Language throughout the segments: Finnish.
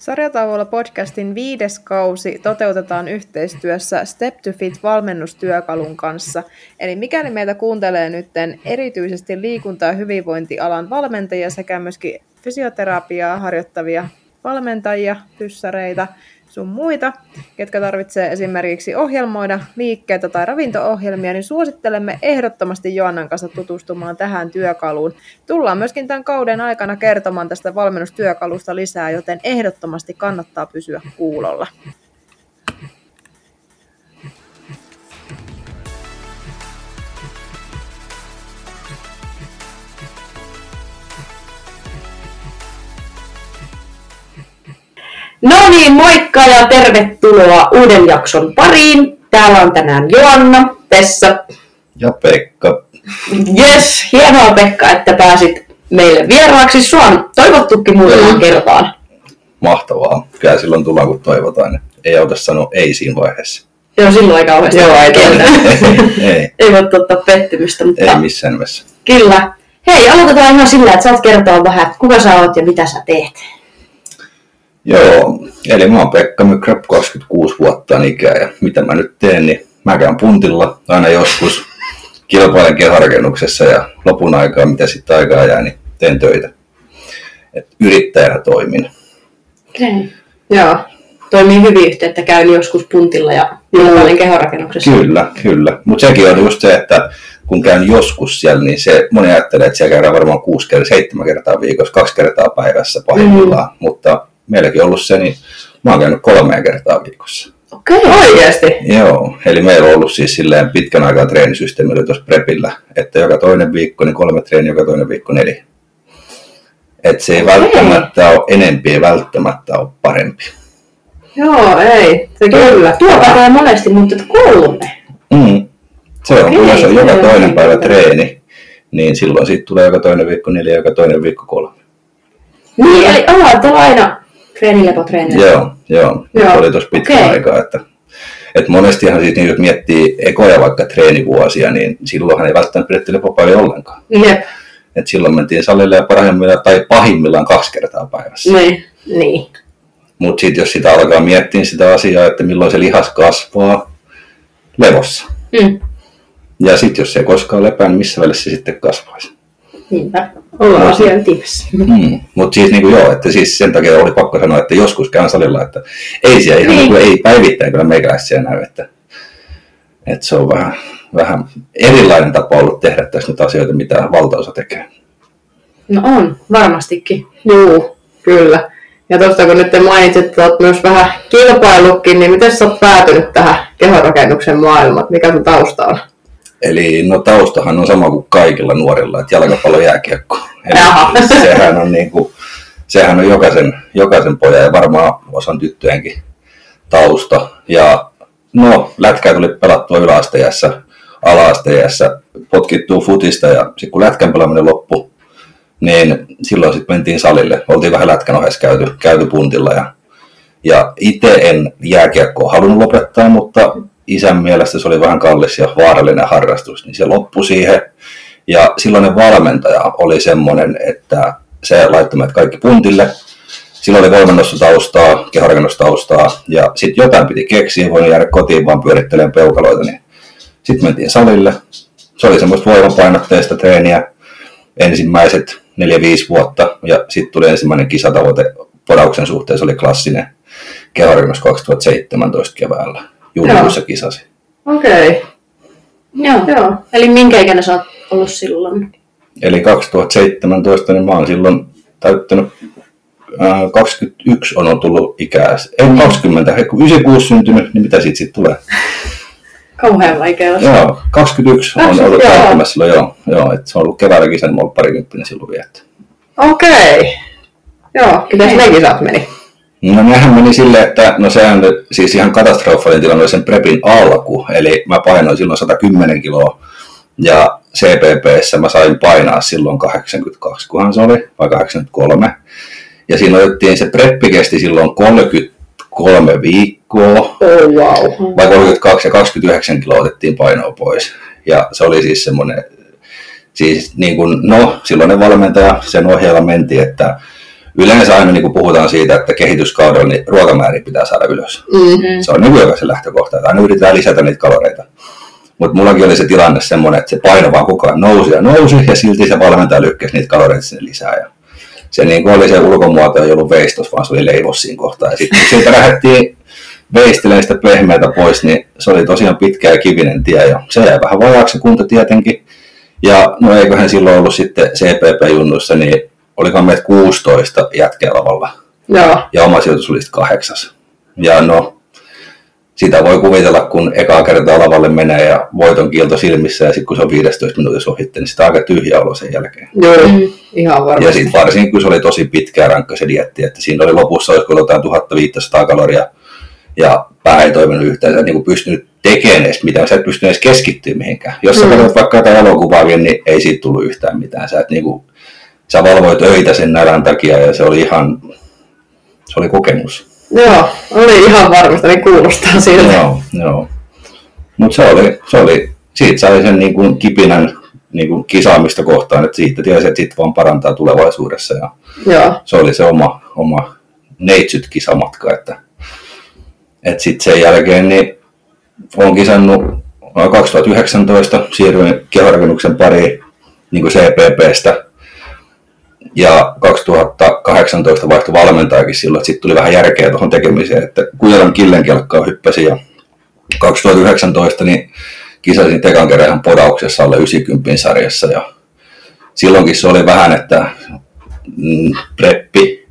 Sarjatauolla podcastin viides kausi toteutetaan yhteistyössä Step to Fit valmennustyökalun kanssa. Eli mikäli meitä kuuntelee nyt erityisesti liikunta- ja hyvinvointialan valmentajia sekä myöskin fysioterapiaa harjoittavia valmentajia, pyssäreitä, sun muita, ketkä tarvitsee esimerkiksi ohjelmoida liikkeitä tai ravinto-ohjelmia, niin suosittelemme ehdottomasti Joannan kanssa tutustumaan tähän työkaluun. Tullaan myöskin tämän kauden aikana kertomaan tästä valmennustyökalusta lisää, joten ehdottomasti kannattaa pysyä kuulolla. No niin, moikka ja tervetuloa uuden jakson pariin. Täällä on tänään Joanna, Tessa ja Pekka. Yes, hienoa Pekka, että pääsit meille vieraaksi. Sua on toivottukin muutamaan mm. kertaan. Mahtavaa. Kyllä silloin tullaan kun toivotaan. Ei auta sanoa ei siinä vaiheessa. Joo, silloin ei kauheasti. Joo, ei, ei, ei. ei voi ottaa pettymystä. Mutta... Ei missään nimessä. Kyllä. Hei, aloitetaan ihan sillä, että saat kertoa vähän, kuka sä oot ja mitä sä teet. Joo, eli mä oon Pekka Mykrap, 26 vuotta on ikää ja mitä mä nyt teen, niin mä käyn puntilla aina joskus kilpailen keharakennuksessa ja lopun aikaa, mitä sitten aikaa jää, niin teen töitä. Et yrittäjänä toimin. Okay. Joo, toimii hyvin yhteyttä, käyn joskus puntilla ja kilpailen keharakennuksessa. Kyllä, kyllä. Mutta sekin on just se, että kun käyn joskus siellä, niin se, moni ajattelee, että siellä käydään varmaan kuusi kertaa, seitsemän kertaa viikossa, kaksi kertaa päivässä pahimmillaan. Mm. Mutta meilläkin ollut se, niin mä oon käynyt kolme kertaa viikossa. Okei, okay, oikeasti? Joo, eli meillä on ollut siis silleen pitkän aikaa treenisysteemi oli tuossa Prepillä, että joka toinen viikko niin kolme treeni, joka toinen viikko neljä. Että se ei okay. välttämättä ole enempi, ei välttämättä ole parempi. Joo, ei. Se kyllä. Tuo pätee monesti, mutta kolme. Mm. Se on, okay, kun se on joka toinen päivä treeni, niin silloin siitä tulee joka toinen viikko neljä, joka toinen viikko kolme. Niin, eli aina Treenilepotreeneri. Joo, joo. joo. oli tuossa pitkä okay. aikaa. Että, että monestihan siis, niin, jos miettii ekoja vaikka treenivuosia, niin silloinhan ei välttämättä pidetty lepopäiviä ollenkaan. Jep. Et silloin mentiin salille ja parhaimmillaan tai pahimmillaan kaksi kertaa päivässä. Niin. niin. Mutta sitten jos sitä alkaa miettiä sitä asiaa, että milloin se lihas kasvaa, levossa. Mm. Ja sitten jos se ei koskaan lepää, niin missä välissä se sitten kasvaisi? Niinpä, ollaan asian tipsi. Mm. Mutta siis niin kuin joo, että siis sen takia oli pakko sanoa, että joskus käyn salilla, että ei siellä ihan niin. ei päivittäin kyllä meikäläisiä näy, että, että se on vähän, vähän erilainen tapa ollut tehdä tässä nyt asioita, mitä valtaosa tekee. No on, varmastikin. Joo, kyllä. Ja tuosta kun nyt mainitsit, että olet myös vähän kilpailutkin, niin miten sä oot päätynyt tähän kehorakennuksen maailmaan? Mikä sun tausta on? Eli no taustahan on sama kuin kaikilla nuorilla, että jalkapallo jääkiekko. Eli sehän on, niin kuin, sehän on jokaisen, jokaisen pojan ja varmaan osan tyttöjenkin tausta. Ja no, lätkää tuli pelattua yläasteijässä, alaasteijässä, potkittua futista ja sitten kun lätkän pelaaminen loppui, niin silloin sitten mentiin salille. Oltiin vähän lätkän ohessa käyty, käyty puntilla ja ja itse en jääkiekkoa halunnut lopettaa, mutta isän mielestä se oli vähän kallis ja vaarallinen harrastus, niin se loppui siihen. Ja silloinen valmentaja oli semmoinen, että se laittoi meidät kaikki puntille. Silloin oli valmennustaustaa, kehorakennustaustaa ja sitten jotain piti keksiä, voin jäädä kotiin vaan pyörittelemään peukaloita. Niin sitten mentiin salille. Se oli semmoista voimapainotteista treeniä ensimmäiset 4-5 vuotta ja sitten tuli ensimmäinen kisatavoite podauksen suhteen, se oli klassinen kehorakennus 2017 keväällä juunikuussa kisasi. Okei. Okay. Joo. Joo. Eli minkä ikäinen sä oot ollut silloin? Eli 2017, niin mä oon silloin täyttänyt äh, 21 on tullut ikää. Ei 20, kun 96 syntynyt, niin mitä siitä sitten tulee? Kauhean vaikea Joo, 21 on ollut täyttämässä silloin, joo. joo että se on ollut keväällä kisän, mä ollut parikymppinen silloin viettä. Okei. Okay. Joo, mitäs ne kisat meni? No nehän meni silleen, että no sehän siis ihan katastrofaalinen tilanne oli sen prepin alku, eli mä painoin silloin 110 kiloa ja CPPssä mä sain painaa silloin 82, kunhan se oli, vai 83. Ja siinä otettiin, se preppi kesti silloin 33 viikkoa, oh, wow. vai 32 ja 29 kiloa otettiin painoa pois. Ja se oli siis semmoinen, siis niin kuin, no silloinen valmentaja sen ohjeella menti, että yleensä aina niin kun puhutaan siitä, että kehityskaudella niin ruokamäärin pitää saada ylös. Mm. Se on niin jokaisen lähtökohta, että aina yritetään lisätä niitä kaloreita. Mutta mullakin oli se tilanne semmoinen, että se paino vaan koko ajan nousi ja nousi ja silti se valmentaja lykkäsi niitä kaloreita sinne lisää. Ja se niin oli se ulkomuoto ei ollut veistos, vaan se oli leivos siinä kohtaa. Ja sitten siitä lähdettiin veistelemään sitä pehmeätä pois, niin se oli tosiaan pitkä ja kivinen tie. Ja se jäi vähän vajaaksi kunto tietenkin. Ja no eiköhän silloin ollut sitten CPP-junnuissa, niin olikohan meitä 16 jätkeä lavalla. Joo. Ja oma sijoitus oli sitten kahdeksas. Ja no, sitä voi kuvitella, kun ekaa kertaa lavalle menee ja voiton kielto silmissä ja sitten kun se on 15 minuutissa ohitte, niin sitä on aika tyhjä olo sen jälkeen. Joo, Mm. ihan varmasti. Ja sitten varsinkin, kun se oli tosi pitkä ja rankka se dietti, että siinä oli lopussa olisiko jotain 1500 kaloria ja pää ei toiminut yhtään, sä et niin pystynyt tekemään edes mitään, sä et pystynyt edes keskittyä mihinkään. Jos sä Mm. katsot vaikka jotain elokuvaa, niin ei siitä tullut yhtään mitään. Sä, et niin kuin, sä valvoit öitä sen nälän takia ja se oli ihan, se oli kokemus. Joo, oli ihan varmasti, niin kuulostaa siltä. Joo, joo. Mutta se oli, se oli, siitä sai sen niin kuin kipinän niin kuin kisaamista kohtaan, että siitä tiesi, että siitä vaan parantaa tulevaisuudessa. Ja Joo, se oli se oma, oma neitsyt kisamatka, että, että sitten sen jälkeen niin olen kisannut 2019, siirryin kehorakennuksen pariin niin kuin CPPstä ja 2018 vaihtui valmentajakin silloin, että sitten tuli vähän järkeä tuohon tekemiseen, että Kujalan killen hyppäsin ja 2019 niin kisasin tekan kerran podauksessa alle 90 sarjassa. Ja silloinkin se oli vähän, että mm, preppi,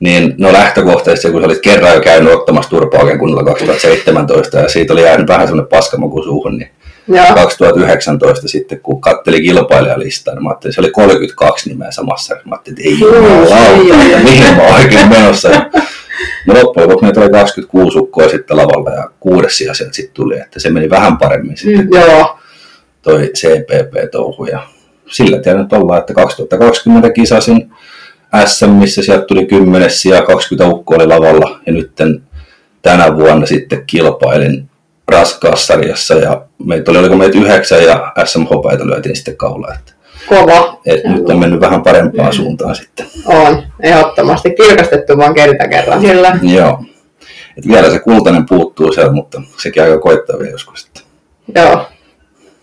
niin no lähtökohtaisesti, kun sä olit kerran jo käynyt ottamassa turpaa oikein kunnolla 2017 ja siitä oli jäänyt vähän semmoinen paskamaku suuhun, niin joo, 2019 sitten, kun katteli kilpailijalistaa, niin mä ajattelin, se oli 32 nimeä samassa. Mä ajattelin, että ei jumalauta, mihin mä oikein menossa. Ja no loppujen lopuksi meitä oli 26 ukkoa sitten lavalla ja kuudes sija sieltä sitten tuli, että se meni vähän paremmin sitten joo, toi CPP-touhu. Ja sillä tiedän nyt ollaan, että 2020 kisasin SM, missä sieltä tuli 10 sija, 20 ukkoa oli lavalla ja nyt tänä vuonna sitten kilpailin raskaassarjassa ja meitä oli, oliko meitä yhdeksän ja SM-hopeita lyötiin sitten kaula. Että, kova et nyt on mennyt vähän parempaan suuntaan sitten. on. Ehdottomasti kirkastettu vaan kerta kerran. Kyllä. Joo. Et vielä se kultainen puuttuu sieltä, mutta sekin aika koittaa vielä joskus. Että. Joo.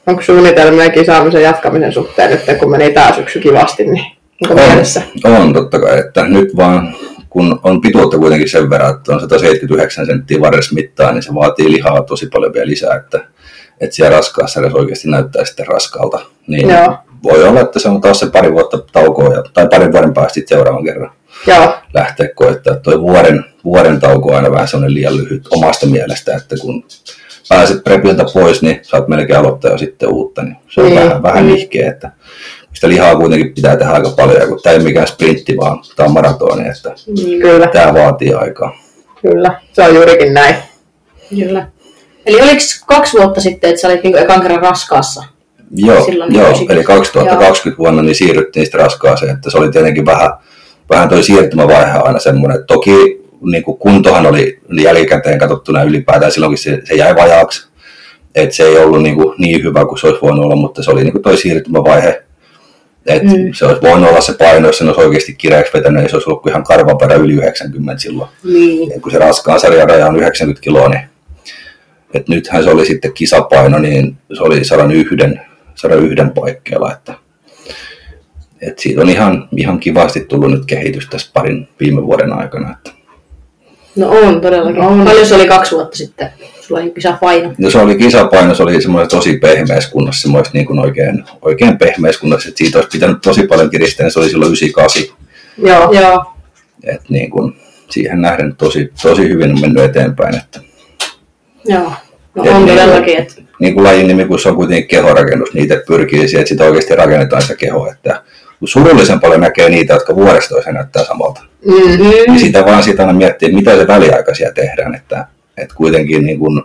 Onko suunnitelmia kisaamisen jatkamisen suhteen nyt, kun meni tää syksy kivasti, niin onko mielessä? On, on totta kai, että nyt vaan kun on pituutta kuitenkin sen verran, että on 179 senttiä varres mittaa, niin se vaatii lihaa tosi paljon vielä lisää, että, että siellä raskaassa edes oikeasti näyttää sitten raskalta. Niin Joo. voi olla, että se on taas se pari vuotta taukoa ja, tai parin vuoden päästä seuraavan kerran Joo, lähteä koettaa. Tuo vuoden, vuoden tauko on aina vähän sellainen liian lyhyt omasta mielestä, että kun pääset prepiltä pois, niin saat melkein aloittaa jo sitten uutta, niin se on Niin. vähän, vähän nihkeä, että sitä lihaa kuitenkin pitää tehdä aika paljon, ja kun tämä ei mikään sprintti, vaan tämä on maratoni, että kyllä, tämä vaatii aikaa. kyllä. Se on juurikin näin. Kyllä. Eli oliko kaksi vuotta sitten, että sä olit niinku ekan kerran raskaassa? Joo, Silloin joo ysi- eli 2020 vuonna niin siirryttiin sitten raskaaseen, että se oli tietenkin vähän, vähän toi siirtymävaihe aina semmoinen. Toki niin kuin kuntohan oli jälkikäteen katsottuna ylipäätään silloinkin se, se jäi vajaaksi. Et se ei ollut niin, kuin niin hyvä kuin se olisi voinut olla, mutta se oli niin kuin toi siirtymävaihe. Et Mm. Se olisi voinut olla se paino, jos sen olisi oikeasti kireäksi vetänyt, niin se olisi ollut ihan karvaperä yli 90 silloin. Niin. Ja kun se raskaan sarjan raja on 90 kiloa, niin et nythän se oli sitten kisapaino, niin se oli 101, 101 paikkeilla, että et siitä on ihan, ihan kivasti tullut nyt kehitys tässä parin viime vuoden aikana. Että. No on todellakin. On. Paljon se oli kaksi vuotta sitten? Sulla oli kisa paino. Ja se oli kisapaino, se oli semmoinen tosi pehmeässä kunnossa, semmoista niin kuin oikein, oikein pehmeässä kunnossa, että siitä olisi pitänyt tosi paljon kiristää, niin se oli silloin 98, Joo, Joo. että niin kuin, siihen nähden tosi, tosi hyvin on mennyt eteenpäin. Että. Joo. No Et on niin- todellakin. Että... niin kuin lajin nimi, kun se on kuitenkin kehorakennus, itse pyrkii siihen, että sitä oikeasti rakennetaan sitä kehoa. Että kun surullisen paljon näkee niitä, jotka vuodestoissa näyttää samalta. mm, Niin sitä vaan sitä aina miettii, mitä se väliaikaisia tehdään. Että, että kuitenkin niin kuin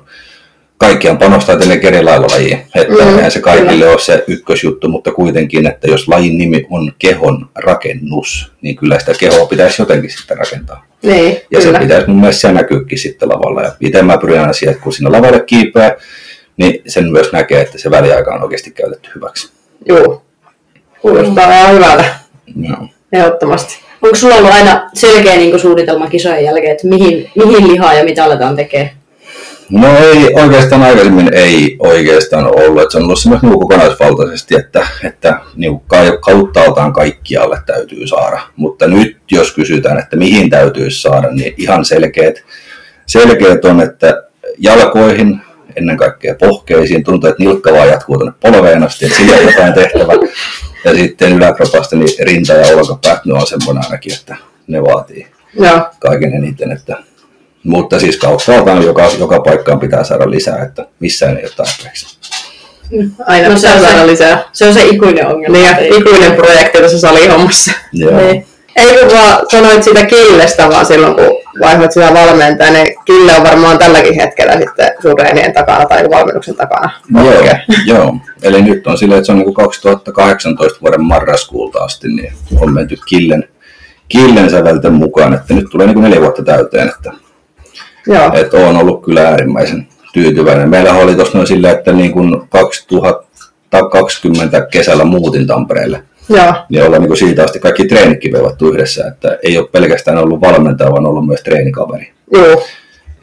kaikkiaan panostaa tietenkin eri lailla lajiin. Että Mm, se kaikille ole se ykkösjuttu, mutta kuitenkin, että jos lajin nimi on kehon rakennus, niin kyllä sitä kehoa pitäisi jotenkin sitten rakentaa. niin, Ja kyllä. se pitäisi mun mielestä se näkyykin sitten lavalla. Ja itse mä pyrin aina siihen, että kun sinne lavalle kiipeää, niin sen myös näkee, että se väliaika on oikeasti käytetty hyväksi. Joo. Kuulostaa ihan hyvältä, Joo. ehdottomasti. Onko sulla ollut aina selkeä niin suunnitelma kisojen jälkeen, että mihin, mihin lihaa ja mitä aletaan tekemään? No ei oikeastaan aikaisemmin ei oikeastaan ollut. Että se on ollut semmoista niin kokonaisvaltaisesti, että, että niin kauttaaltaan kaikkialle täytyy saada. Mutta nyt jos kysytään, että mihin täytyisi saada, niin ihan selkeät, selkeät on, että jalkoihin, ennen kaikkea pohkeisiin. Tuntuu, että nilkka vaan jatkuu tuonne polveen asti, että sillä on jotain tehtävä. Ja sitten yläkropasta niin rinta ja olkapäät, ne on semmoinen ainakin, että ne vaatii Joo. kaiken eniten. Että, mutta siis kauttaaltaan joka, joka paikkaan pitää saada lisää, että missään ei ole tarpeeksi. Aina No se on se- saada lisää. Se on se ikuinen ongelma. Niin, ja ikuinen projekti tässä salihommassa. Joo. Niin. Ei kun vaan sanoit sitä Killestä vaan silloin, kun vaihoit sitä valmentaa, niin Kille on varmaan tälläkin hetkellä sitten sun reenien takana tai valmennuksen takana. Joo, joo, eli nyt on silleen, että se on niin 2018 vuoden marraskuulta asti, niin on menty Killen, Killen sävelten mukaan, että nyt tulee niin neljä vuotta täyteen, että, Joo. että olen ollut kyllä äärimmäisen tyytyväinen. Meillä oli tuossa noin silleen, että niin kuin 2020 kesällä muutin Tampereelle, Joo. niin ollaan niin siitä asti kaikki treenitkin veivattu yhdessä, että ei ole pelkästään ollut valmentaja, vaan ollut myös treenikaveri. Joo.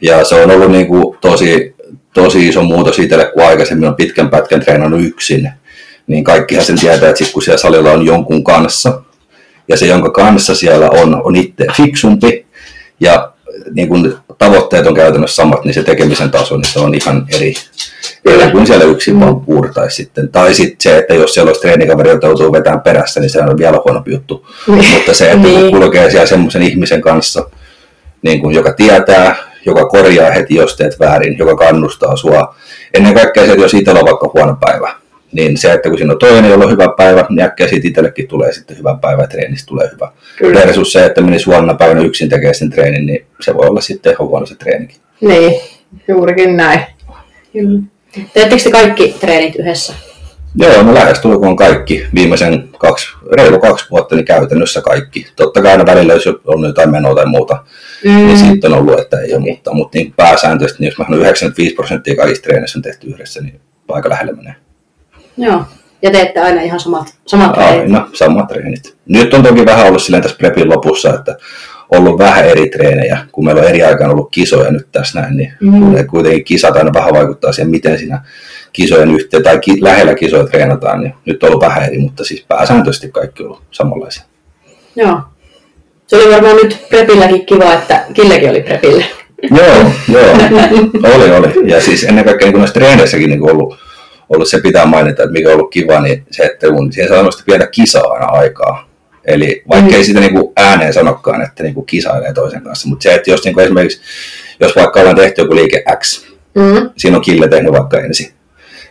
Ja se on ollut niin kuin tosi, tosi iso muutos itselle, kun aikaisemmin on pitkän pätkän treenannut yksin. Niin kaikkihan sen tietää, että sit kun siellä salilla on jonkun kanssa, ja se, jonka kanssa siellä on, on itse fiksumpi, ja niin kun tavoitteet on käytännössä samat, niin se tekemisen taso niin se on ihan eri, eri kuin siellä yksin vaan puurtaisi sitten. Tai sitten se, että jos siellä olisi treenikaveri, jota joutuu vetämään perässä, niin se on vielä huonompi juttu. Niin. Mutta se, että Niin. kun kulkee siellä semmoisen ihmisen kanssa, niin kuin, joka tietää, joka korjaa heti, jos teet väärin, joka kannustaa sua. Ennen kaikkea se, että jos itsellä on vaikka huono päivä, niin se, että kun siinä on toinen, jolla on hyvä päivä, niin äkkiä siitä itsellekin tulee sitten hyvä päivä treenistä tulee hyvä. Kyllä. Versus se, että menisi huonona päivänä yksin tekemään sen treenin, niin se voi olla sitten ihan huono se treenikin. Niin, juurikin näin. Kyllä. Teettekö te kaikki treenit yhdessä? Joo, no lähestulkoon kaikki. Viimeisen kaksi, reilu kaksi vuotta niin käytännössä kaikki. Totta kai aina välillä, jos on jotain menoa tai muuta, mm. niin sitten on ollut, että ei ole, mutta, mutta niin pääsääntöisesti, niin jos mä sanon 95 prosenttia kaikista treeneissä on tehty yhdessä, niin aika lähelle menee. Joo. Ja teette aina ihan samat, samat treenit? Aina samat treenit. Nyt on toki vähän ollut silleen tässä prepin lopussa, että ollut vähän eri treenejä, kun meillä on eri aikaan ollut kisoja nyt tässä näin, niin Mm. mm. kuitenkin kisat aina vähän vaikuttaa siihen, miten siinä kisojen yhteen tai ki- lähellä kisoja treenataan, niin nyt on ollut vähän eri, mutta siis pääsääntöisesti kaikki on ollut samanlaisia. Joo. Se oli varmaan nyt prepilläkin kiva, että Killekin oli prepillä. Joo, joo, oli, oli. Ja siis ennen kaikkea niin noissa treeneissäkin niin ollut, ollut se pitää mainita, että mikä on ollut kiva, niin se, että kun siihen saa semmoista pientä kisaa aina aikaa. Eli vaikka ei sitä niin kuin ääneen sanokaan, että niin kuin kisailee toisen kanssa, mutta se, että jos niin kuin esimerkiksi, jos vaikka ollaan tehty joku liike X, Mm. siinä on kille tehnyt vaikka ensin,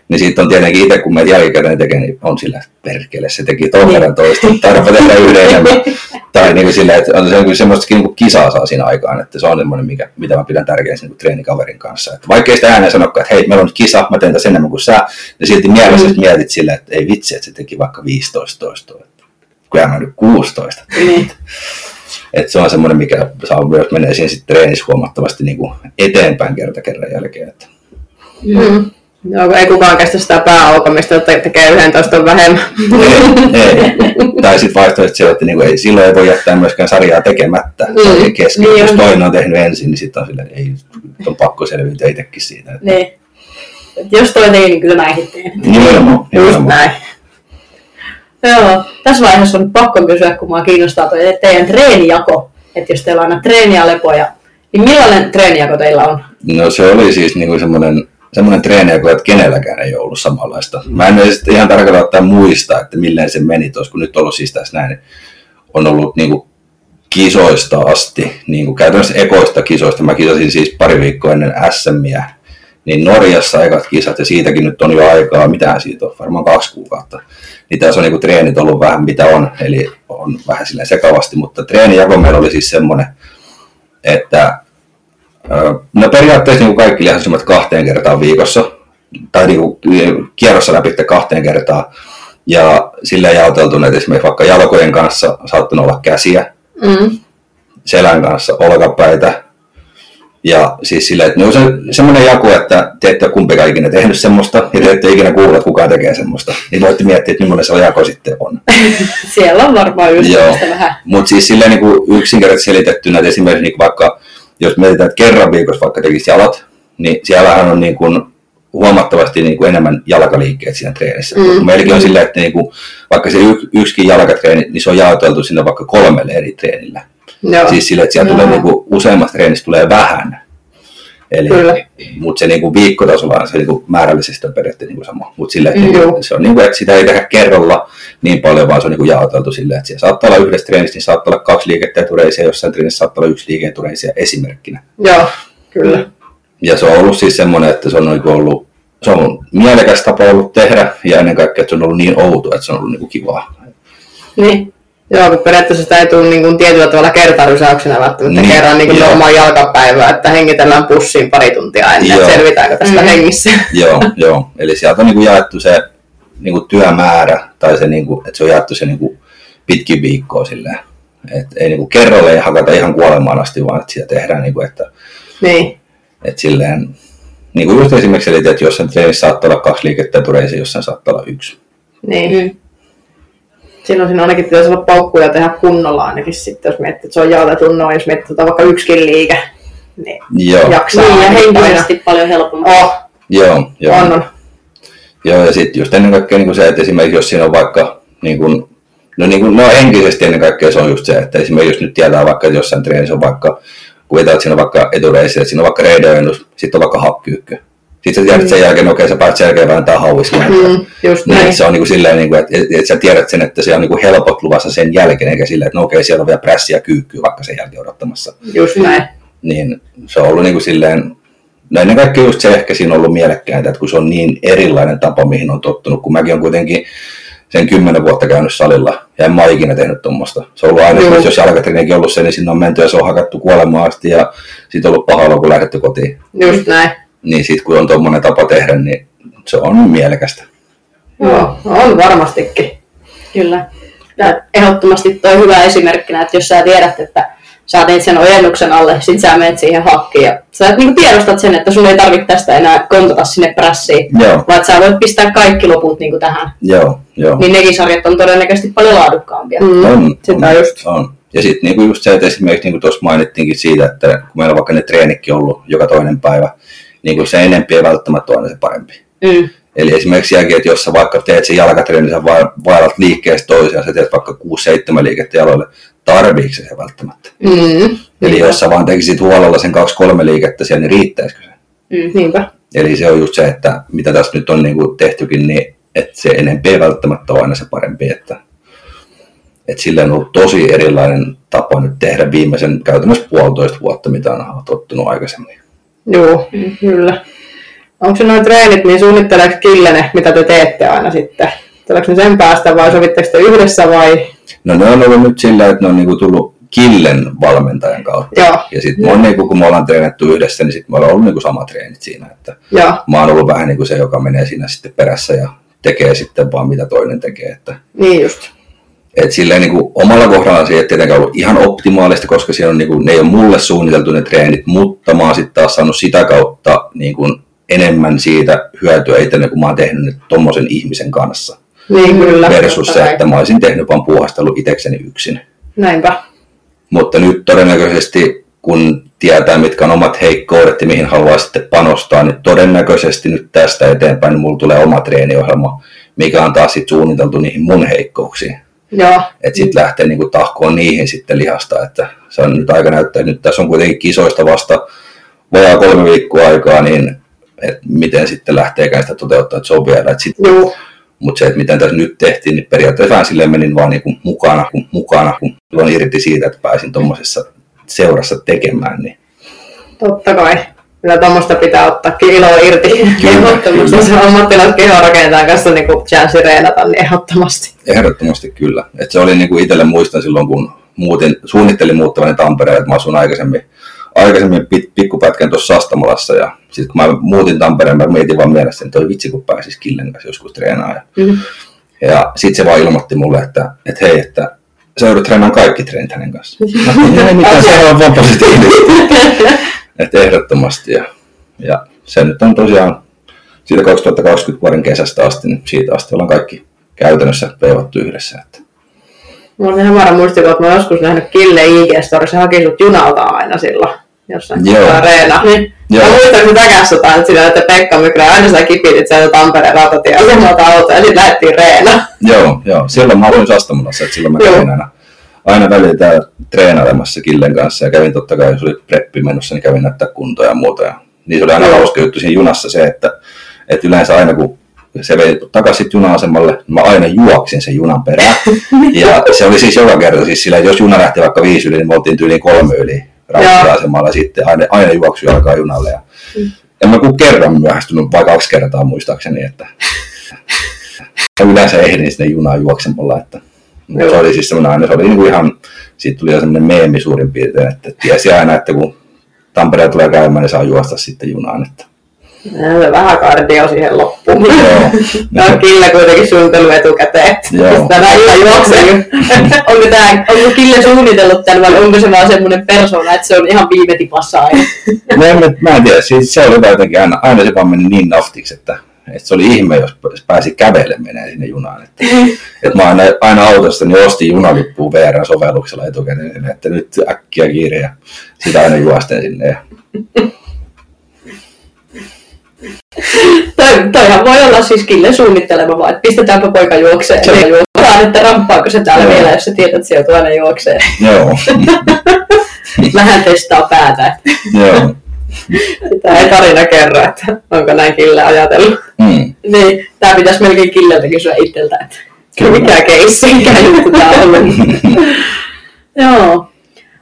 niin sitten on tietenkin itse, kun meitä jälkikäteen tekee, niin on sillä perkele, se teki ton verran toista, tarvitse tehdä yhden enemmän. Tai niin kuin sillä, että on se on kyllä semmoista niin kuin kisaa saa siinä aikaan, että se on semmoinen, mikä, mitä mä pidän tärkeänä niin treenikaverin kanssa. Että vaikka ei sitä ääneen sanokaan, että hei, meillä on nyt kisa, mä teen tässä enemmän kuin sä, niin silti mielessä mm. mietit sillä, että ei vitsi, että se teki vaikka 15 toistoa. Kyllä mä nyt 16. Niin. Että se on semmoinen, mikä saa myös menee siinä sitten treenissä huomattavasti niin kuin eteenpäin kerta kerran jälkeen. Että Mm. Kun ei kukaan kestä sitä pääaukomista, että tekee yhden toiston vähemmän. ei, ei. Tai sitten vaihtoehto se, että niinku ei, silloin ei voi jättää myöskään sarjaa tekemättä Mm, kesken. niin Jos toinen on tehnyt ensin, niin sitten on silleen, että ei, on pakko selviytyä itsekin siitä. Että Niin. Et jos toi teki, niin kyllä mäkin teen. Nimenomaan, Just näin. Joo. Tässä vaiheessa on pakko kysyä, kun mua kiinnostaa toi teidän treenijako. Että jos teillä on aina treeni ja lepoja, niin millainen treenijako teillä on? No se oli siis niinku semmoinen, semmoinen treeni, joka että kenelläkään ei ollut samanlaista. Mä en edes ihan tarkalleen ottaen muista, että milleen se meni tuossa, kun nyt ollut siis tässä näin, niin on ollut niinku kisoista asti, niin kuin käytännössä ekoista kisoista. Mä kisasin siis pari viikkoa ennen SMiä, niin Norjassa ekat kisat ja siitäkin nyt on jo aikaa, mitään siitä on, varmaan kaksi kuukautta. Niin tässä on niin kuin, treenit ollut vähän mitä on, eli on vähän silleen sekavasti, mutta treenijako meillä oli siis semmoinen, että no periaatteessa niin kaikki lihasryhmät kahteen kertaan viikossa, tai niin kuin, kierrossa läpi kahteen kertaan, ja silleen jaoteltu, että esimerkiksi vaikka jalkojen kanssa saattanut olla käsiä, Mm. selän kanssa olkapäitä, Ja siis sillä, että ne on se, semmoinen jaku, että te ette ole kumpikaan ikinä tehnyt semmoista, ja te ette ikinä kuulla, että kukaan tekee semmoista. Niin voitte miettiä, että millainen se jako sitten on. Siellä on varmaan just vähän. Mutta siis silleen niin yksinkertaisesti selitettynä, että esimerkiksi niin vaikka, jos mietitään, että kerran viikossa vaikka tekisi jalat, niin siellähän on niin kuin huomattavasti niin kuin enemmän jalkaliikkeet siinä treenissä. Mm. Meilläkin on silleen, että niin kuin, vaikka se y- yksikin jalkatreeni, niin se on jaoteltu sinne vaikka kolmelle eri treenillä. Joo. Siis sille, että siellä tulee niin kuin, useammasta treenistä tulee vähän. Eli, mutta se niin kuin viikkotasolla se niin kuin määrällisesti on periaatteessa niin kuin sama. Mutta sille, että, mm. niin, se on niin kuin, että sitä ei tehdä kerralla niin paljon, vaan se on niin kuin jaoteltu silleen, että siellä saattaa olla yhdessä treenissä, niin saattaa olla kaksi liikettä etureisiä, jossain treenissä saattaa olla yksi liike etureisiä esimerkkinä. Joo, kyllä. Ja se on ollut siis semmoinen, että se on niin ollut se on mielekäs tapa ollut tehdä ja ennen kaikkea, että se on ollut niin outo, että se on ollut niin kuin kivaa. Niin. Joo, kun periaatteessa sitä ei tule niin kuin tietyllä tavalla kertarysäyksenä välttämättä niin, kerran niin kuin normaali jalkapäivää, että hengitellään pussiin pari tuntia ennen, joo. että selvitäänkö tästä mm. hengissä. joo, joo, eli sieltä on niin kuin jaettu se niin kuin työmäärä, tai se, niin kuin, että se on jaettu se niin kuin pitkin viikkoa silleen. Että ei niin kuin kerralla ei hakata ihan kuolemaan asti, vaan että sitä tehdään, niin kuin, että, niin. että silleen, niin kuin just esimerkiksi selitin, että jossain treenissä saattaa olla kaksi liikettä tureissa, jossain saattaa olla yksi. Niin. Silloin siinä ainakin pitäisi olla paukkuja tehdä kunnolla ainakin sitten, jos miettii, että se on jaotettu noin, jos miettii että vaikka yksikin liike, niin joo. jaksaa. Niin, ja henkisesti paljon helpompaa. Oh. Joo, joo. On, on. Joo, ja sitten just ennen kaikkea niin se, että esimerkiksi jos siinä on vaikka, niin kuin, no, niin kuin, no henkisesti ennen kaikkea se on just se, että esimerkiksi jos nyt tietää vaikka, että jossain treenissä on vaikka kuvitellaan, että siinä on vaikka etureisiä, että siinä on vaikka reidojennus, sitten on vaikka hakkyykkö. Sitten sä tiedät mm. sen jälkeen, okei, okay, sä pääset selkeä vääntää hauiskeen. Mm, just niin, näin. Se on niin kuin silleen, niin kuin, että, että, että, sä tiedät sen, että se on niin kuin helpot luvassa sen jälkeen, eikä silleen, että no okei, okay, siellä on vielä prässiä ja kyykkyä vaikka sen jälkeen odottamassa. Just näin. Niin se on ollut niin kuin silleen, no ennen kaikkea just se ehkä siinä on ollut mielekkäintä, että kun se on niin erilainen tapa, mihin on tottunut, kun mäkin on kuitenkin sen kymmenen vuotta käynyt salilla ja en mä ole ikinä tehnyt tuommoista. Se on ollut aina, mm. jos jalkatreenikin ollut se, niin sinne on menty ja se on hakattu kuolemaan asti ja sitten on ollut paha kun lähdetty kotiin. Just näin. Niin sitten kun on tuommoinen tapa tehdä, niin se on mielekästä. Joo, on varmastikin. Kyllä. Ja ehdottomasti toi hyvä esimerkkinä, että jos sä tiedät, että sä teet sen ojennuksen alle, sit sä menet siihen hakkiin ja sä niin tiedostat sen, että sun ei tarvitse tästä enää kontata sinne prässiin, Joo. vaan sä voit pistää kaikki loput niin kuin tähän. Joo, joo. Niin nekin sarjat on todennäköisesti paljon laadukkaampia. Mm. On, Sitä on, just. On. Ja sitten niinku just se, että esimerkiksi niinku tuossa mainittiinkin siitä, että kun meillä on vaikka ne treenikki ollut joka toinen päivä, niin se enempi ei välttämättä ole aina se parempi. Mm. Eli esimerkiksi jälkeen, että jos sä vaikka teet sen jalkatreenin, sä vaellat liikkeestä toiseen, sä teet vaikka 6-7 liikettä jaloille, tarviiko se välttämättä? Mm. Eli jos sä vaan tekisit huolella sen 2-3 liikettä siellä, niin riittäisikö se? Mm. Niinpä. Eli se on just se, että mitä tässä nyt on niin kuin tehtykin, niin että se enempi ei välttämättä ole aina se parempi, että, että sillä on ollut tosi erilainen tapa nyt tehdä viimeisen käytännössä puolitoista vuotta, mitä on tottunut aikaisemmin. Joo, mm. kyllä. Onko se noin treenit, niin suunnitteleeko Killene, mitä te teette aina sitten? Tuleeko ne sen päästä vai sovitteko te yhdessä vai? No ne on ollut nyt sillä, että ne on niinku tullut Killen valmentajan kautta. Joo. Ja sitten niinku, kun me ollaan treenattu yhdessä, niin sitten me ollaan ollut niinku samat treenit siinä. Että Joo. Mä oon ollut vähän niin kuin se, joka menee siinä sitten perässä ja tekee sitten vaan mitä toinen tekee. Että, niin just. Et silleen niin kuin omalla kohdalla se ei tietenkään ollut ihan optimaalista, koska siellä on, niin kuin, ne ei ole mulle suunniteltu ne treenit, mutta mä oon sitten taas saanut sitä kautta niin kuin enemmän siitä hyötyä itse, kun mä oon tehnyt nyt tommosen ihmisen kanssa. Niin kyllä. Versus se, että mä olisin tehnyt vaan puuhastellut itsekseni yksin. Näinpä. Mutta nyt todennäköisesti, kun tietää, mitkä on omat heikkoudet ja mihin haluaa sitten panostaa, niin todennäköisesti nyt tästä eteenpäin niin mulla tulee oma treeniohjelma, mikä on taas sitten suunniteltu niihin mun heikkouksiin. Joo. Että sitten lähtee niinku tahkoon niihin sitten lihasta, että se on nyt aika näyttää, nyt tässä on kuitenkin kisoista vasta vajaa kolme viikkoa aikaa, niin että miten sitten lähteekään sitä toteuttaa, että se on vielä. Sit, Joo. Mutta se, että miten tässä nyt tehtiin, niin periaatteessa vähän silleen menin vaan niin kuin mukana, kun mukana, kun tulin irti siitä, että pääsin tuommoisessa seurassa tekemään. Niin. Totta kai. Kyllä tuommoista pitää ottaa iloa irti. Jos on ammattilaiset kehorakentajan kanssa niin chanssi reenata, niin ehdottomasti. Ehdottomasti kyllä. Et se oli niin kuin itselle muistan silloin, kun muutin, suunnittelin muuttavani Tampereen, että mä asun aikaisemmin, aikaisemmin pit, pikkupätkän tuossa Sastamalassa ja sitten kun mä muutin Tampereen, mä mietin vaan mielessä, että toi vitsi kun pääsis Killen kanssa joskus treenaamaan. Ja, Mm. ja sitten se vaan ilmoitti mulle, että, että hei, että sä joudut treenaamaan kaikki treenit hänen kanssaan. Ei mitään, se on vaan positiivista. että ehdottomasti. Ja, ja se nyt on tosiaan siitä 2020 vuoden kesästä asti, niin siitä asti ollaan kaikki käytännössä veivattu yhdessä. Että. Mulla on ihan varma muistikuva, että mä joskus nähnyt Kille IG-storissa, haki sut junalta aina silloin jossain Joo. areena. Niin. Joo. Mä muistan, kun täkässotaan, että sillä, että Pekka Mykrä aina sä kipitit sieltä Tampereen rautatieasemalta autoa ja sitten lähdettiin reena. Joo, joo. Silloin mä asuin Sastamalassa, että silloin mä kävin aina, aina välillä täällä treenailemassa Killen kanssa ja kävin totta kai, jos oli preppi menossa, niin kävin näyttää kuntoa ja muuta. Ja niin se oli aina Joo. hauska juttu siinä junassa se, että, että yleensä aina kun se vei takaisin juna-asemalle, niin mä aina juoksin sen junan perään. ja se oli siis joka kerta siis sillä, että jos juna lähti vaikka viisi yli, niin me oltiin tyyliin kolme yli rautatieasemalla sitten aina, aina juoksu jalkaa junalle. Ja en mä kuin kerran myöhästynyt, vai kaksi kertaa muistaakseni, että yleensä ehdin sinne junaan juoksemalla, että Joo. oli siis semmoinen aina, se oli niinku ihan, siitä tuli jo semmoinen meemi suurin piirtein, että tiesi aina, että kun Tampere tulee käymään, niin saa juosta sitten junaan. Että. Vähän kardio siihen loppuun. Joo. No Kille kuitenkin suunnittelu etukäteen. Joo. Tänään ihan juoksee. onko, tää, onko Kille suunnitellut tämän vai onko se vaan semmoinen persona, että se on ihan viime tipassa aina? No en, mä- mä en tiedä, siis se oli jotenkin aina, aina se vaan meni niin naftiksi, että, että se oli ihme, jos pääsi kävelemään sinne junaan. Että, että mä aina, aina autosta niin ostin junalippua VR-sovelluksella etukäteen, että nyt äkkiä kiire ja sitä aina juosten sinne. Ja, Toi, toihan voi olla siis Kille suunnittelema vaan, että pistetäänpä poika juokseen. Se- Se juoksaan, että ramppaako se täällä Joo. vielä, jos sä tiedät, että se joutuu aina juokseen. joo, Vähän testaa päätä. joo. Sitä ei tarina kerro, että onko näin Kille ajatellut. Mm. Niin, tää pitäisi melkein Killeltä kysyä itseltä, että Kyllä. Mikä keissi? mikä juttu tää on ollut. Joo.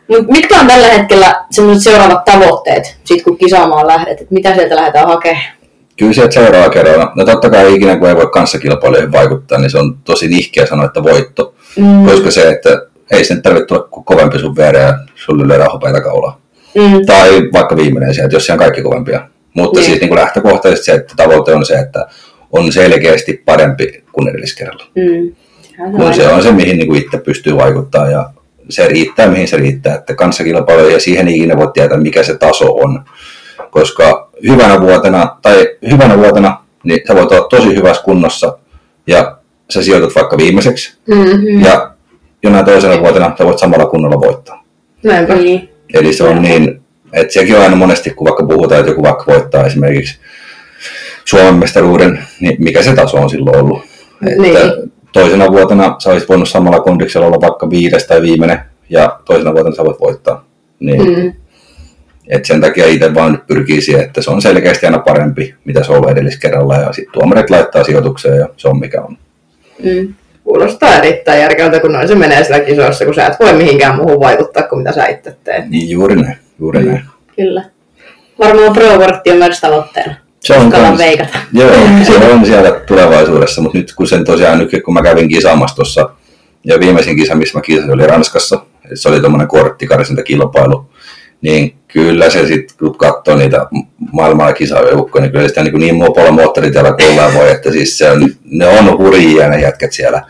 Mut mitkä on tällä hetkellä sellaiset seuraavat tavoitteet, sit kun kisaamaan lähdet, että mitä sieltä lähdetään hakemaan? Kyllä sieltä seuraava kerralla. No totta kai ikinä kun ei voi kanssakilpailijoihin vaikuttaa, niin se on tosi nihkeä sanoa, että voitto. Mm. Koska se, että ei sen tarvitse tulla kovempi sun viereen ja sulle lyödään hopeita kaulaa. Mm. Tai vaikka viimeinen sieltä, jos se on kaikki kovempia. Mutta Niin. siis niin kuin lähtökohtaisesti se, että tavoite on se, että on selkeästi parempi kuin edelliskerralla. Mm. Kun se on se, mihin niin kuin itse pystyy vaikuttaa ja se riittää, mihin se riittää. Että kanssakilpailu ja siihen ei ikinä voi tietää, mikä se taso on. Koska hyvänä vuotena, tai hyvänä vuotena, niin sä voit olla tosi hyvässä kunnossa ja sä sijoitut vaikka viimeiseksi. Mm. Ja jonain toisena vuotena sä voit samalla kunnolla voittaa. Näinpä. Niin. Eli se on niin, että sekin on aina monesti, kun vaikka puhutaan, että joku vaikka voittaa esimerkiksi Suomen mestaruuden, niin mikä se taso on silloin ollut. Että Niin. toisena vuotena sä olisit voinut samalla kondiksella olla vaikka viides tai viimeinen, ja toisena vuotena sä voit voittaa. Niin, mm. Mm. et sen takia itse vaan nyt pyrkii siihen, että se on selkeästi aina parempi, mitä se on ollut edelliskerralla, ja sitten tuomarit laittaa sijoitukseen, ja se on mikä on. Mm. Kuulostaa erittäin järkevältä, kun noin se menee sillä kisoissa, kun sä et voi mihinkään muuhun vaikuttaa kuin mitä sä itse teet. Niin juuri näin, juuri näin. Kyllä. Varmaan pro-kortti on myös tavoitteena. Se on kans- veikata. Joo, se on siellä tulevaisuudessa, mutta nyt kun sen tosiaan nyt kun mä kävin kisaamassa tuossa, ja viimeisin kisa, missä mä kisasin, oli Ranskassa, se oli tuommoinen korttikarsintakilpailu, niin kyllä se sitten, kun katsoo niitä maailmalla kisajoukkoja, niin kyllä sitä niin, niin mopolla moottoritiellä kuullaan voi, että siis se on, ne on hurjia ne jätkät siellä.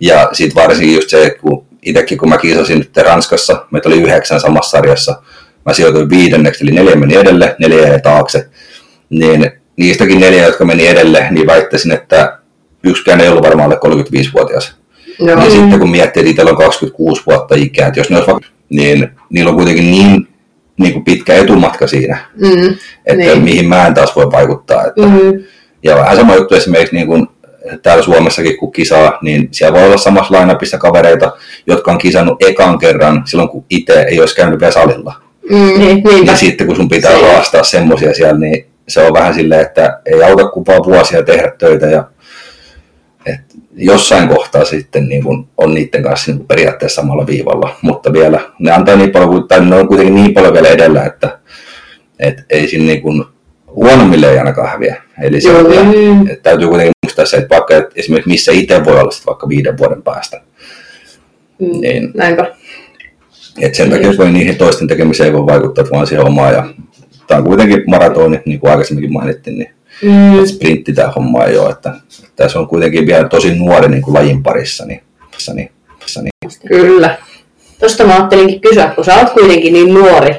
Ja sitten varsinkin just se, kun itsekin kun mä kisasin nyt Ranskassa, meitä oli yhdeksän samassa sarjassa, mä sijoituin viidenneksi, eli neljä meni edelle, neljä jäi taakse, niin niistäkin neljä, jotka meni edelle, niin väittäisin, että yksikään ei ollut varmaan alle 35-vuotias. Joo. Ja sitten kun miettii, että itsellä on 26 vuotta ikää, että jos ne olisi vaikka, niin niillä on kuitenkin niin, niin kuin pitkä etumatka siinä, Mm. että Niin. mihin mä en taas voi vaikuttaa. Että, Mm. Ja vähän sama juttu esimerkiksi niin kuin täällä Suomessakin kun kisaa, niin siellä voi olla samassa lainapissa kavereita, jotka on kisannut ekan kerran silloin, kun itse ei olisi käynyt Vesalilla. Mm. Niin, Niinpä. Ja sitten kun sun pitää Se- haastaa semmoisia siellä, niin se on vähän silleen, että ei auta kuin vaan vuosia tehdä töitä ja et jossain kohtaa sitten niin kun on niiden kanssa niin kun periaatteessa samalla viivalla, mutta vielä ne antaa niin paljon, tai ne on kuitenkin niin paljon vielä edellä, että et ei siinä niin kun, huonommille ei ainakaan häviä. Eli se, Joo, että, mm. että täytyy kuitenkin muistaa se, että vaikka että esimerkiksi missä itse voi olla vaikka viiden vuoden päästä, Mm. niin Näinpä. et sen takia voi niihin toisten tekemiseen ei voi vaikuttaa, että vaan siihen omaan. Ja tämä on kuitenkin maratoni, niin kuin aikaisemminkin mainittiin, niin Mm. et sprintti tämä homma ei ole. Että, että tässä on kuitenkin vielä tosi nuori niin kuin lajin parissa. Niin, niin, niin. Kyllä. Tosta mä ajattelinkin kysyä, kun sä oot kuitenkin niin nuori,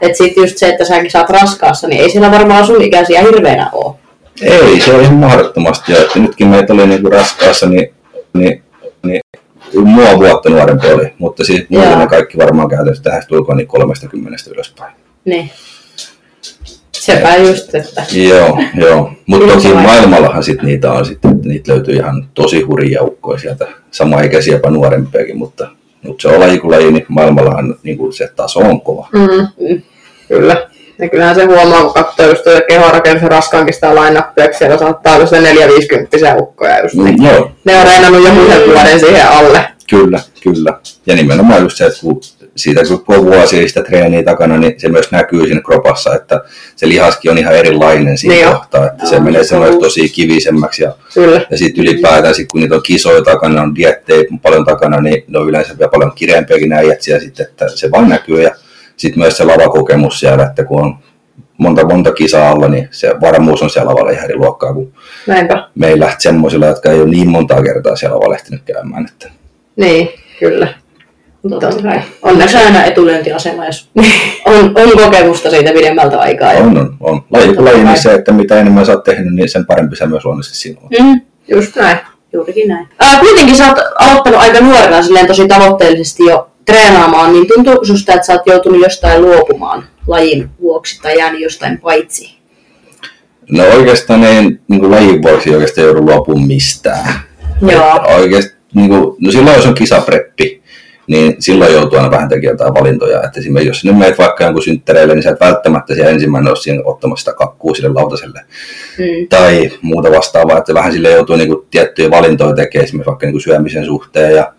Että sit just se, että säkin saat raskaassa, niin ei siellä varmaan sun ikäisiä hirveänä ole. Ei, se on ihan mahdottomasti. Ja että nytkin meitä oli niinku raskaassa, niin, niin, niin mua vuotta nuorempi oli, mutta siis muuten ne kaikki varmaan käytännössä tähän tulkoon niin 30 ylöspäin. Niin. Sepä just, että... Joo, joo. Mutta toki maailmallahan sit niitä on sitten, että niitä löytyy ihan tosi hurjia ukkoja sieltä, samaikäisiä jopa nuorempiakin, mutta, mutta se on laji kuin laji, niin maailmallahan niin kuin se taso on kova. Mm. Mm. Kyllä. Ja kyllähän se huomaa, kun katsoo just tuota kehorakennuksen raskaankin sitä kun siellä saattaa olla se 450 ukkoja just niin. Mm, joo, Ne on reenannut joku yhden vuoden siihen alle. Kyllä, kyllä. Ja nimenomaan just se, että kun siitä kun on vuosia sitä treeniä takana, niin se myös näkyy siinä kropassa, että se lihaskin on ihan erilainen siinä Niin kohtaa, että se Joo, menee se semmoinen tosi kivisemmäksi ja, Kyllä. ja sitten ylipäätään sit, kun niitä on kisoja takana, on diettejä paljon takana, niin ne on yleensä vielä paljon kireempiäkin äijät siellä sitten, että se vaan näkyy ja sitten myös se lavakokemus siellä, että kun on monta monta kisaa alla, niin se varmuus on siellä lavalla ihan eri luokkaa kuin Näinpä. meillä semmoisilla, jotka ei ole niin montaa kertaa siellä lavalla ehtinyt käymään. Että. Niin, kyllä. Totta kai. Onneksi- aina etulyöntiasema, jos on, on kokemusta siitä pidemmältä aikaa. Ja... On, on, on. Laji laji, niin se, että mitä enemmän sä oot tehnyt, niin sen parempi sä myös luonnollisesti sinua. Mm, Just näin. juurikin näin. Ää, kuitenkin sä oot aloittanut aika nuorena silleen tosi tavoitteellisesti jo treenaamaan, niin tuntuuko susta, että sä oot joutunut jostain luopumaan lajin vuoksi tai jäänyt jostain paitsi? No oikeastaan ei niin kuin lajin vuoksi oikeastaan joudu luopumaan mistään. Joo. Oikeasti, niin kuin, no silloin jos on kisapreppi, niin silloin joutuu aina vähän tekemään jotain valintoja. Että esimerkiksi jos nyt meet vaikka jonkun synttäreille, niin sä et välttämättä siellä ensimmäinen ole siinä ottamassa sitä kakkua sille lautaselle. Mm. tai muuta vastaavaa, että vähän sille joutuu niin kuin, tiettyjä valintoja tekemään esimerkiksi vaikka niin kuin syömisen suhteen ja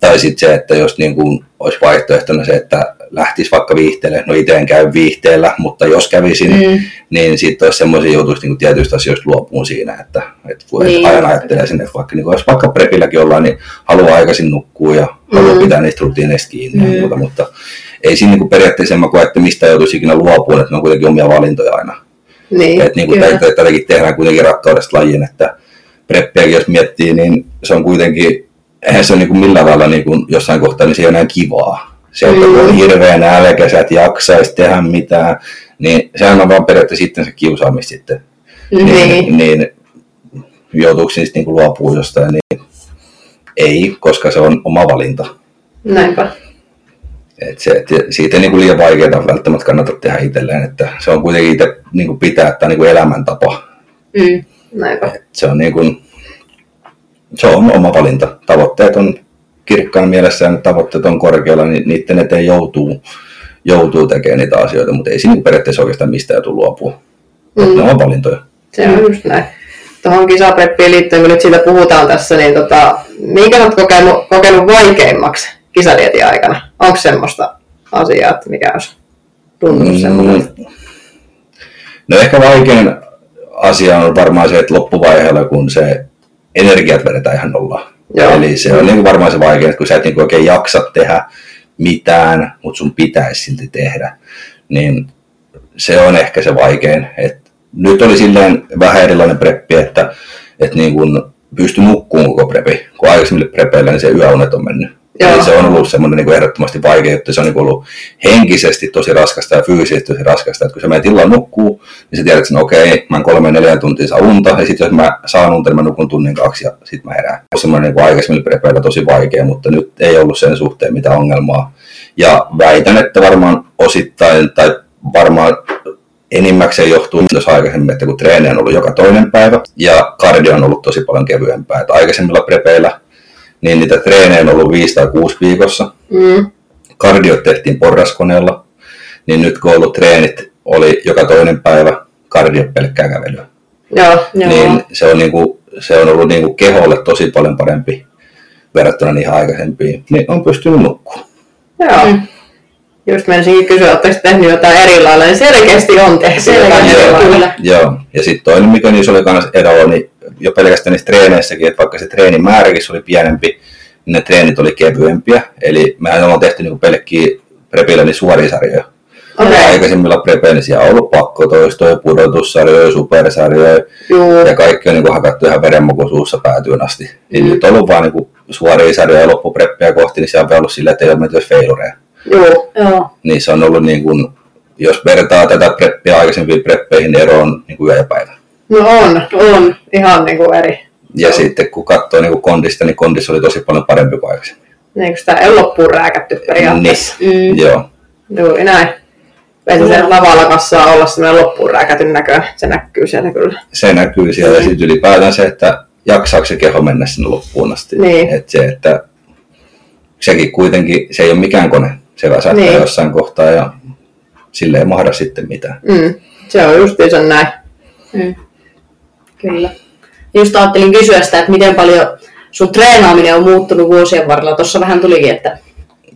tai sitten se, että jos niin kuin, olisi vaihtoehtona se, että lähtisi vaikka viihteelle, no itse en käy viihteellä, mutta jos kävisin, Mm. niin sitten olisi semmoisia joutuisi niin tietyistä asioista luopuun siinä, että, että kun Niin. aina ajattelee sinne, että vaikka, niin jos vaikka prepilläkin ollaan, niin haluaa aikaisin nukkua ja haluaa Mm. pitää niistä rutiineista kiinni Mm. ja muuta, mutta ei siinä niin periaatteessa mä koe, että mistä joutuisi ikinä luopuun, että ne on kuitenkin omia valintoja aina. Niin, Et niin kuin tätä, tätäkin tehdään kuitenkin rakkaudesta lajiin, että preppiäkin jos miettii, niin se on kuitenkin, eihän se ole niin kuin millään lailla niin kuin jossain kohtaa, niin se ei ole enää kivaa. Se, että kun on Mm. hirveän nälkä, sä et jaksaisi tehdä mitään, niin sehän on vaan periaatteessa sitten se kiusaamista sitten. Niin. niin joutuuko niistä niin luopua jostain, niin ei, koska se on oma valinta. Näinpä. Et se, et siitä ei niin kuin liian vaikeaa välttämättä kannata tehdä itselleen, että se on kuitenkin itse niin kuin pitää, että niin kuin elämäntapa. Mm. Näinpä. se on, niin kuin, se on oma valinta. Tavoitteet on kirkkaan mielessä ja ne tavoitteet on korkealla, niin niiden eteen joutuu, joutuu tekemään niitä asioita, mutta ei siinä periaatteessa oikeastaan mistään joutu luopua. Mm. Mm. Ne on valintoja. Se on just näin. Tuohon kisapreppiin liittyen, kun nyt siitä puhutaan tässä, niin tota, minkä olet kokenut, kokenut vaikeimmaksi kisadietin aikana? Onko semmoista asiaa, että mikä olisi tuntunut mm. semmoinen? No ehkä vaikein asia on varmaan se, että loppuvaiheella, kun se energiat vedetään ihan nollaan. Joo. Eli se on niin varmaan se että kun sä et niin oikein jaksa tehdä mitään, mutta sun pitäisi silti tehdä, niin se on ehkä se vaikein. Et nyt oli silleen vähän erilainen preppi, että, että niin kuin pystyi nukkumaan koko prepi, kun aikaisemmille prepeillä niin se yöunet on mennyt. Joo. Eli se on ollut semmoinen niin kuin ehdottomasti vaikea, että se on niin kuin ollut henkisesti tosi raskasta ja fyysisesti tosi raskasta. Että kun sä menet illalla nukkuu, niin sä tiedät, että no okei, mä en kolme neljä tuntia saa unta, ja sitten jos mä saan unta, niin mä nukun tunnin kaksi ja sitten mä herään. On semmoinen niin kuin aikaisemmilla prepeillä tosi vaikea, mutta nyt ei ollut sen suhteen mitään ongelmaa. Ja väitän, että varmaan osittain, tai varmaan enimmäkseen johtuu myös aikaisemmin, että kun treeni on ollut joka toinen päivä ja kardio on ollut tosi paljon kevyempää. Että aikaisemmilla prepeillä niin niitä treenejä on ollut 5 tai 6 viikossa. Mm. Kardiot tehtiin porraskoneella, niin nyt kun ollut treenit, oli joka toinen päivä kardio pelkkää kävelyä. Joo. Joo. Niin se on, niinku, se on ollut niinku keholle tosi paljon parempi verrattuna niihin aikaisempiin. Niin on pystynyt nukkumaan. Joo. Mm. Just menisinkin kysyä, oletteko tehnyt jotain eri lailla, niin selkeästi on tehty Selkeästi, jotain eri joo, lailla. Joo, ja sitten toinen, mikä niissä oli myös eroa, niin jo pelkästään niissä treeneissäkin, että vaikka se treenimääräkin oli pienempi, niin ne treenit oli kevyempiä. Eli mehän ollaan tehty niinku pelkkiä prepillä niin suoria sarjoja. Okei. Ja Aikaisemmilla prepeillä siellä on ollut pakkotoistoja, pudotussarjoja, supersarjoja, Juu. ja kaikki on niinku hakattu ihan verenmaku suussa päätyyn asti. Niin Mm. nyt on ollut vaan niinku suoria sarjoja ja loppupreppiä kohti, niin siellä on ollut silleen, että ei ole menty feilureja. Joo. Niin se on ollut niin kuin jos vertaa tätä preppiä aikaisempiin preppeihin, ero on niin kuin yö ja päivä. No on, on. Ihan niin kuin eri. Ja no. sitten kun katsoo niin kuin kondista, niin kondissa oli tosi paljon parempi kuin aikaisemmin. Niin, kun sitä ei loppuun rääkätty periaatteessa. Niin, mm. joo. Juuri näin. Ei se lavalla kassaa olla semmoinen loppuun rääkätyn näköinen. Se näkyy siellä kyllä. Se näkyy siellä. Ja sitten ylipäätään se, että jaksaako se keho mennä sinne loppuun asti. Niin. Että se, että sekin kuitenkin, se ei ole mikään kone. Se väsähtää niin. jossain kohtaa ja sille ei mahda sitten mitään. Mm. Se on justiinsa näin. Mm. Kyllä. Just ajattelin kysyä sitä, että miten paljon sun treenaaminen on muuttunut vuosien varrella. Tuossa vähän tulikin, että...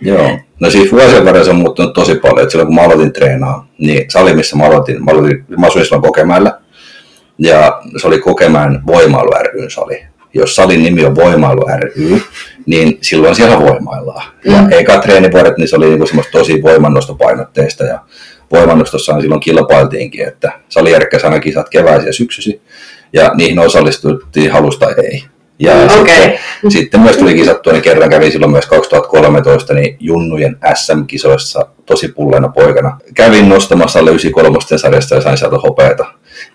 Joo. No siis vuosien varrella se on muuttunut tosi paljon. Et silloin kun mä aloitin treenaa, niin sali, missä mä aloitin, mä, aloitin, mä asuin silloin Kokemäellä. Ja se oli Kokemään voimailu ryn sali. Jos salin nimi on Voimailu ry, niin silloin siellä voimaillaan. Mm. Ja eka treenivuodet, niin se oli niinku semmoista tosi voimannostopainotteista. Ja voimannostossa silloin kilpailtiinkin, että sali järkkäsi aina kisat keväisiä ja syksysi. Ja niihin osallistuttiin halusta ei. Ja mm, okay. sitten, sitten myös tuli kisattua, niin kerran kävin silloin myös 2013 niin Junnujen SM-kisoissa tosi pulleena poikana. Kävin nostamassa alle 93 sarjasta ja sain sieltä hopeeta.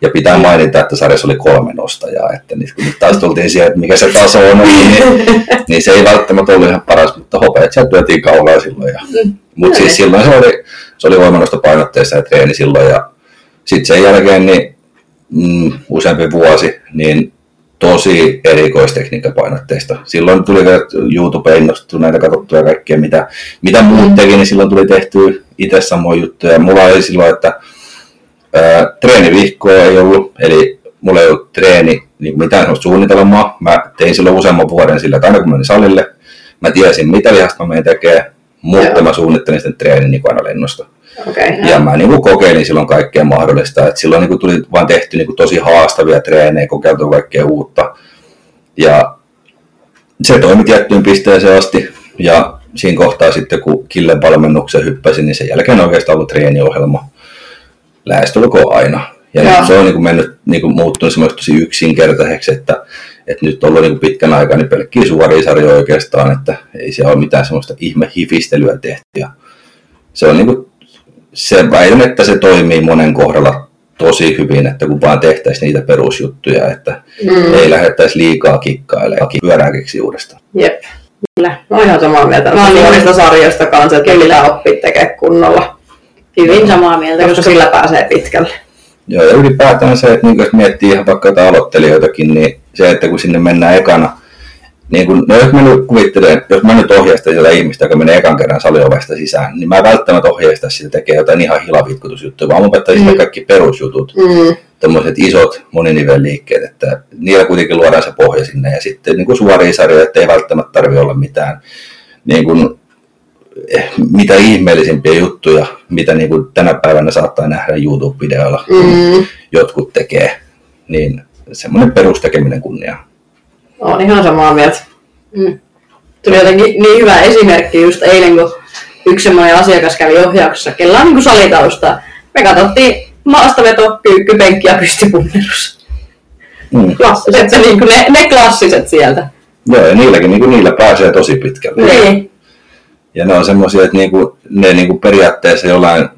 Ja pitää mm. mainita, että sarjassa oli kolme nostajaa, että nyt kun taas tultiin siihen, että mikä se taso on, niin, niin se ei välttämättä ollut ihan paras, mutta hopeet sieltä työtiin kaulaa silloin. Ja, mm. mutta siis silloin se oli, se oli voimannostopainotteissa ja treeni silloin ja sitten sen jälkeen niin mm, useampi vuosi, niin tosi erikoistekniikkapainotteista. Silloin tuli YouTubeen näitä katsottua ja kaikkea, mitä, mitä muut teki, niin silloin tuli tehty itse samoja juttuja. Mulla oli silloin, että ää, treenivihkoa ei ollut, eli mulla ei ollut treeni niin mitään sellaista suunnitelmaa. Mä tein silloin useamman vuoden sillä, että aina kun menin salille, mä tiesin mitä lihasta mä menen tekemään, mutta Joo. mä suunnittelin sitten treenin niin aina lennosta. Okay, ja mä niin kuin kokeilin silloin kaikkea mahdollista. Et silloin niin kuin tuli vaan tehty niin kuin tosi haastavia treenejä, kokeiltu kaikkea uutta. Ja se toimi tiettyyn pisteeseen asti. Ja siinä kohtaa sitten, kun Killen valmennuksen hyppäsin, niin sen jälkeen oikeastaan ollut treeniohjelma lähestulkoon aina. Ja Joo. se on niin kuin mennyt, niin kuin muuttunut tosi yksinkertaiseksi, että, että nyt on ollut niin kuin pitkän aikaa niin pelkkiä suoria sarjoja oikeastaan, että ei siellä ole mitään semmoista ihme hifistelyä tehty. Ja se on niin kuin se väitän, että se toimii monen kohdalla tosi hyvin, että kun vaan tehtäisiin niitä perusjuttuja, että mm. ei lähdettäisi liikaa kikkailemaan pyörää keksi uudestaan. Jep, kyllä. Mä oon ihan samaa mieltä. Mä oon monista sarjoista kanssa, että kyllä. pitää oppia tekemään kunnolla. Hyvin samaa mieltä. Koska, koska sillä pääsee pitkälle. Joo, ja ylipäätään se, että niin jos miettii ihan vaikka jotain aloittelijoitakin, niin se, että kun sinne mennään ekana, niin kun, no jos mä nyt kuvittelen, jos mä nyt ohjeistan sitä ihmistä, joka menee ekan kerran saliovesta sisään, niin mä en välttämättä ohjeista sitä tekee jotain ihan hilavitkutusjuttuja, vaan mä opettaisin mm. kaikki perusjutut, mm. tämmöiset isot moninivelliikkeet, että niillä kuitenkin luodaan se pohja sinne ja sitten niin suoria sarjoja, että ei välttämättä tarvi olla mitään niin kuin, eh, mitä ihmeellisimpiä juttuja, mitä niin kuin tänä päivänä saattaa nähdä YouTube-videoilla, mm. jotkut tekee, niin semmoinen perustekeminen kunniaa. Olen ihan samaa mieltä. Mm. Tuli jotenkin niin hyvä esimerkki just eilen, kun yksi semmoinen asiakas kävi ohjauksessa, kella on niin salitausta. Me katsottiin maastaveto, kyykky, penkki ja pystypunnerus. Mm. Klassiset, niin kuin ne, ne, klassiset sieltä. Joo, ja niilläkin niin kuin niillä pääsee tosi pitkälle. Niin. Ja ne on semmoisia, että niinku, ne niinku periaatteessa jollain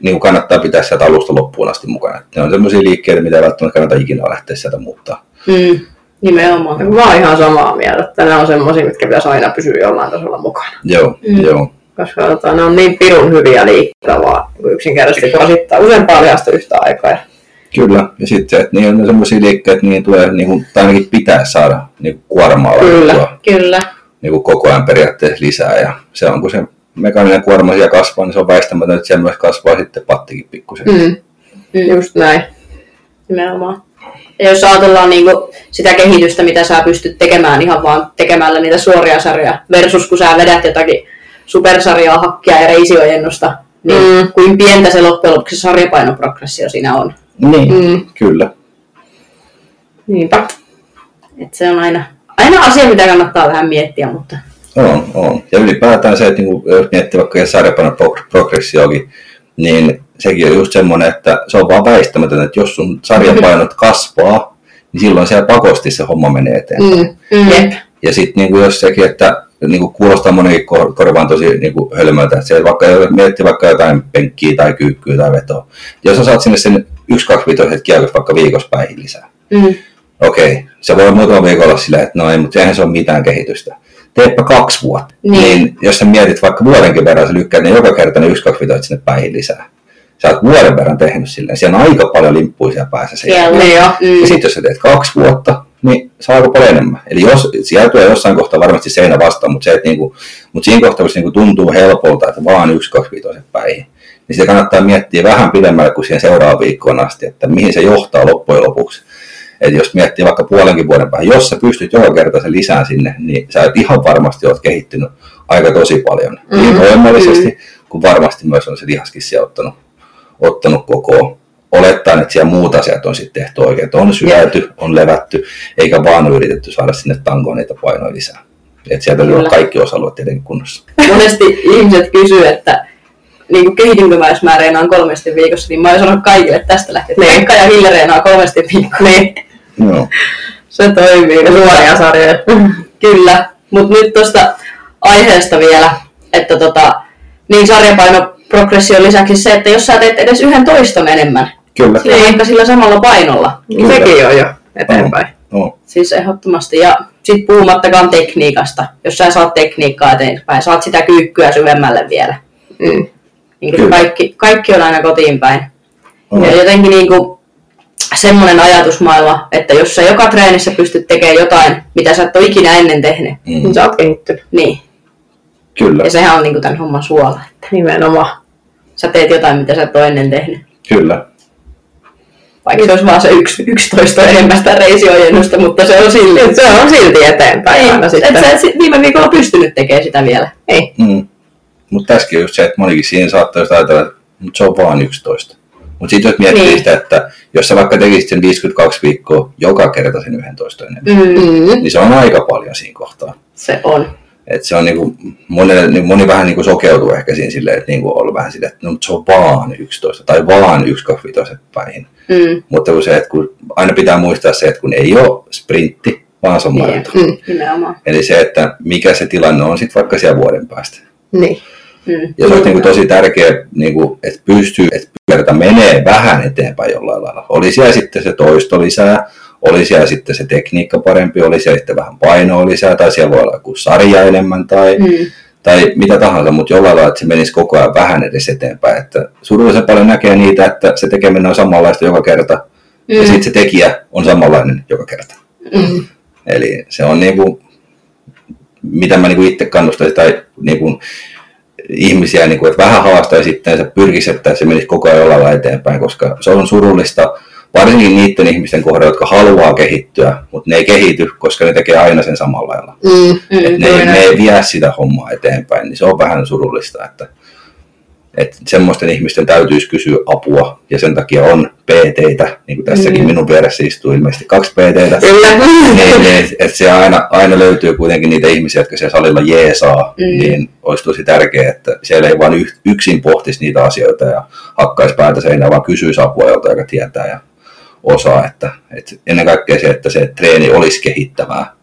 niinku kannattaa pitää sieltä alusta loppuun asti mukana. Ne on semmoisia liikkeitä, mitä ei välttämättä kannata ikinä lähteä sieltä muuttaa. Mm. Nimenomaan. Mä oon ihan samaa mieltä, että ne on semmoisia, mitkä pitäisi aina pysyä jollain tasolla mukana. Joo, mm. joo. Koska tota, ne on niin pirun hyviä liikkeitä vaan yksinkertaisesti rasittaa useampaa lihasta yhtä aikaa. Kyllä, ja sitten se, että niin on semmoisia liikkeitä, niin tulee, niin kuin, tai ainakin pitää saada niin kuormaa Kyllä, kyllä. Niin kuin koko ajan periaatteessa lisää, ja se on kun se mekaaninen kuorma siellä kasvaa, niin se on väistämätöntä, että siellä myös kasvaa sitten pattikin pikkusen. Mm. Mm. Just näin. Nimenomaan. Ja jos ajatellaan niin kuin sitä kehitystä, mitä sä pystyt tekemään ihan vaan tekemällä niitä suoria sarjoja, versus kun sä vedät jotakin supersarjaa, hakkia ja reisiojennusta, niin mm. kuin pientä se loppujen lopuksi sarjapainoprogressio siinä on. Niin, mm. kyllä. Niinpä. Et se on aina, aina asia, mitä kannattaa vähän miettiä, mutta... On, on. Ja ylipäätään se, että niin jos miettii vaikka sarjapainoprogressioakin, niin sekin on just semmoinen, että se on vaan väistämätön, että jos sun sarjapainot kasvaa, niin silloin siellä pakosti se homma menee eteenpäin. Mm. Mm. Ja sitten niin jos sekin, että niin kuin kuulostaa monenkin kor- korvaan tosi niin kuin hölmöltä, että se, vaikka miettii vaikka jotain penkkiä tai kyykkyä tai vetoa. Jos sä saat sinne sen 1-2 kiekot vaikka viikossa päihin lisää. Mm. Okei, okay. se voi muutama viikolla olla silleen, että no ei, mutta eihän se ole mitään kehitystä. Teepä kaksi vuotta. Niin. niin jos sä mietit vaikka vuodenkin verran, sä lykkäät ne joka kerta ne 1-2 sinne päihin lisää. Sä oot vuoden verran tehnyt silleen. Siellä on aika paljon limppuja siellä päässä. sen Siellä. jälkeen. Niin jo. Mm. Ja sitten jos sä teet kaksi vuotta, niin saa aika paljon enemmän. Eli jos, siellä tulee jossain kohtaa varmasti seinä vastaan, mutta, se, että niinku, mutta siinä kohtaa, kun se niinku tuntuu helpolta, että vaan yksi, kaksi viitoset päihin, niin sitä kannattaa miettiä vähän pidemmälle kuin siihen seuraavaan viikkoon asti, että mihin se johtaa loppujen lopuksi. Että jos miettii vaikka puolenkin vuoden päähän, jos sä pystyt joka kerta sen lisään sinne, niin sä et ihan varmasti oot kehittynyt aika tosi paljon. Mm-hmm. Niin voimallisesti, mm-hmm. kuin varmasti myös on se lihaskin siellä ottanut, koko olettaen, että siellä muut asiat on sitten tehty oikein, että on syöty, on levätty, eikä vaan yritetty saada sinne tankoon niitä painoja lisää. Että sieltä Kyllä. kaikki osa-alueet tietenkin kunnossa. Monesti ihmiset kysyy, että niin kuin kehitynkö mä, jos mä reenaan kolmesti viikossa, niin mä oon sanonut kaikille tästä lähtien, että Niin. Pekka ja Ville reenaa kolmesti viikossa. Niin, Joo. Se toimii. ja suoria sarjoja. Kyllä, mutta nyt tuosta aiheesta vielä, että tota, niin sarjapainoprogression lisäksi se, että jos sä teet edes yhden toiston enemmän, Kyllä. sillä vaikka sillä samalla painolla, Niin sekin on jo eteenpäin. No. siis ehdottomasti. Ja sit puhumattakaan tekniikasta, jos sä saat tekniikkaa eteenpäin, saat sitä kyykkyä syvemmälle vielä. Mm. Niin kuin Kyllä. kaikki, kaikki on aina kotiin päin. No. Ja jotenkin niin kuin semmoinen ajatusmaailma, että jos sä joka treenissä pystyt tekemään jotain, mitä sä et ole ikinä ennen tehnyt, Mm. Niin sä oot kehittynyt. niin. Kyllä. Ja sehän on niin kuin tämän homman suola. Nimenomaan. Sä teet jotain, mitä sä et ole ennen tehnyt. Kyllä. Vaikka se olisi vaan se yksi, 11 enemmän sitä reisiojennusta, mutta se on silti. Se on silti eteenpäin Ei, aina et sä et viime viikolla pystynyt tekemään sitä vielä. Ei. Mm. Mutta tässäkin on just se, että monikin siinä saattaa just ajatella, että se on vaan 11. Mutta sitten jos miettii Niin. sitä, että jos sä vaikka tekisit sen 52 viikkoa joka kerta sen 11 enemmän, Mm. Mm. niin se on aika paljon siinä kohtaa. Se on. Et se on niinku, monelle, niin moni vähän niinku sokeutuu ehkä siinä silleen, että niinku on vähän silleen, että no, se on vaan 11 tai vaan 1 2 päihin. Mm. Mutta kun se, että kun, aina pitää muistaa se, että kun ei ole sprintti, vaan se on Niin. maraton. Mm. Nimenomaan. Eli se, että mikä se tilanne on sitten vaikka siellä vuoden päästä. Niin. Mm. Ja se olisi niin tosi tärkeää, niin kuin, että pystyy, että kerta menee vähän eteenpäin jollain lailla. Oli siellä sitten se toisto lisää, oli siellä sitten se tekniikka parempi, oli siellä sitten vähän painoa lisää, tai siellä voi olla joku sarja enemmän, tai, Mm. tai mitä tahansa, mutta jollain lailla, että se menisi koko ajan vähän edes eteenpäin. Että surullisen paljon näkee niitä, että se tekeminen on samanlaista joka kerta, mm. ja sitten se tekijä on samanlainen joka kerta. Mm. Eli se on niin kuin, mitä mä niin kuin itse kannustaisin, tai niin kuin ihmisiä, niin kuin, että vähän haastaisi sitten, pyrkisi, että se menisi koko ajan jollain eteenpäin, koska se on surullista, varsinkin niiden ihmisten kohdalla, jotka haluaa kehittyä, mutta ne ei kehity, koska ne tekee aina sen samalla lailla. Mm. Mm. Et ne, ei, ne ei vie sitä hommaa eteenpäin, niin se on vähän surullista, että, että semmoisten ihmisten täytyisi kysyä apua, ja sen takia on PT-tä, niin kuin tässäkin Mm. minun vieressä istuu ilmeisesti kaksi PT-tä, Kyllä. niin, niin, että se aina, aina löytyy kuitenkin niitä ihmisiä, jotka siellä salilla jeesaa, Mm. niin olisi tosi tärkeää, että siellä ei vain yksin pohtisi niitä asioita ja hakkaisi päätä seinään, vaan kysyisi apua jolta, joka tietää ja osaa. Että, että ennen kaikkea se, että se treeni olisi kehittävää.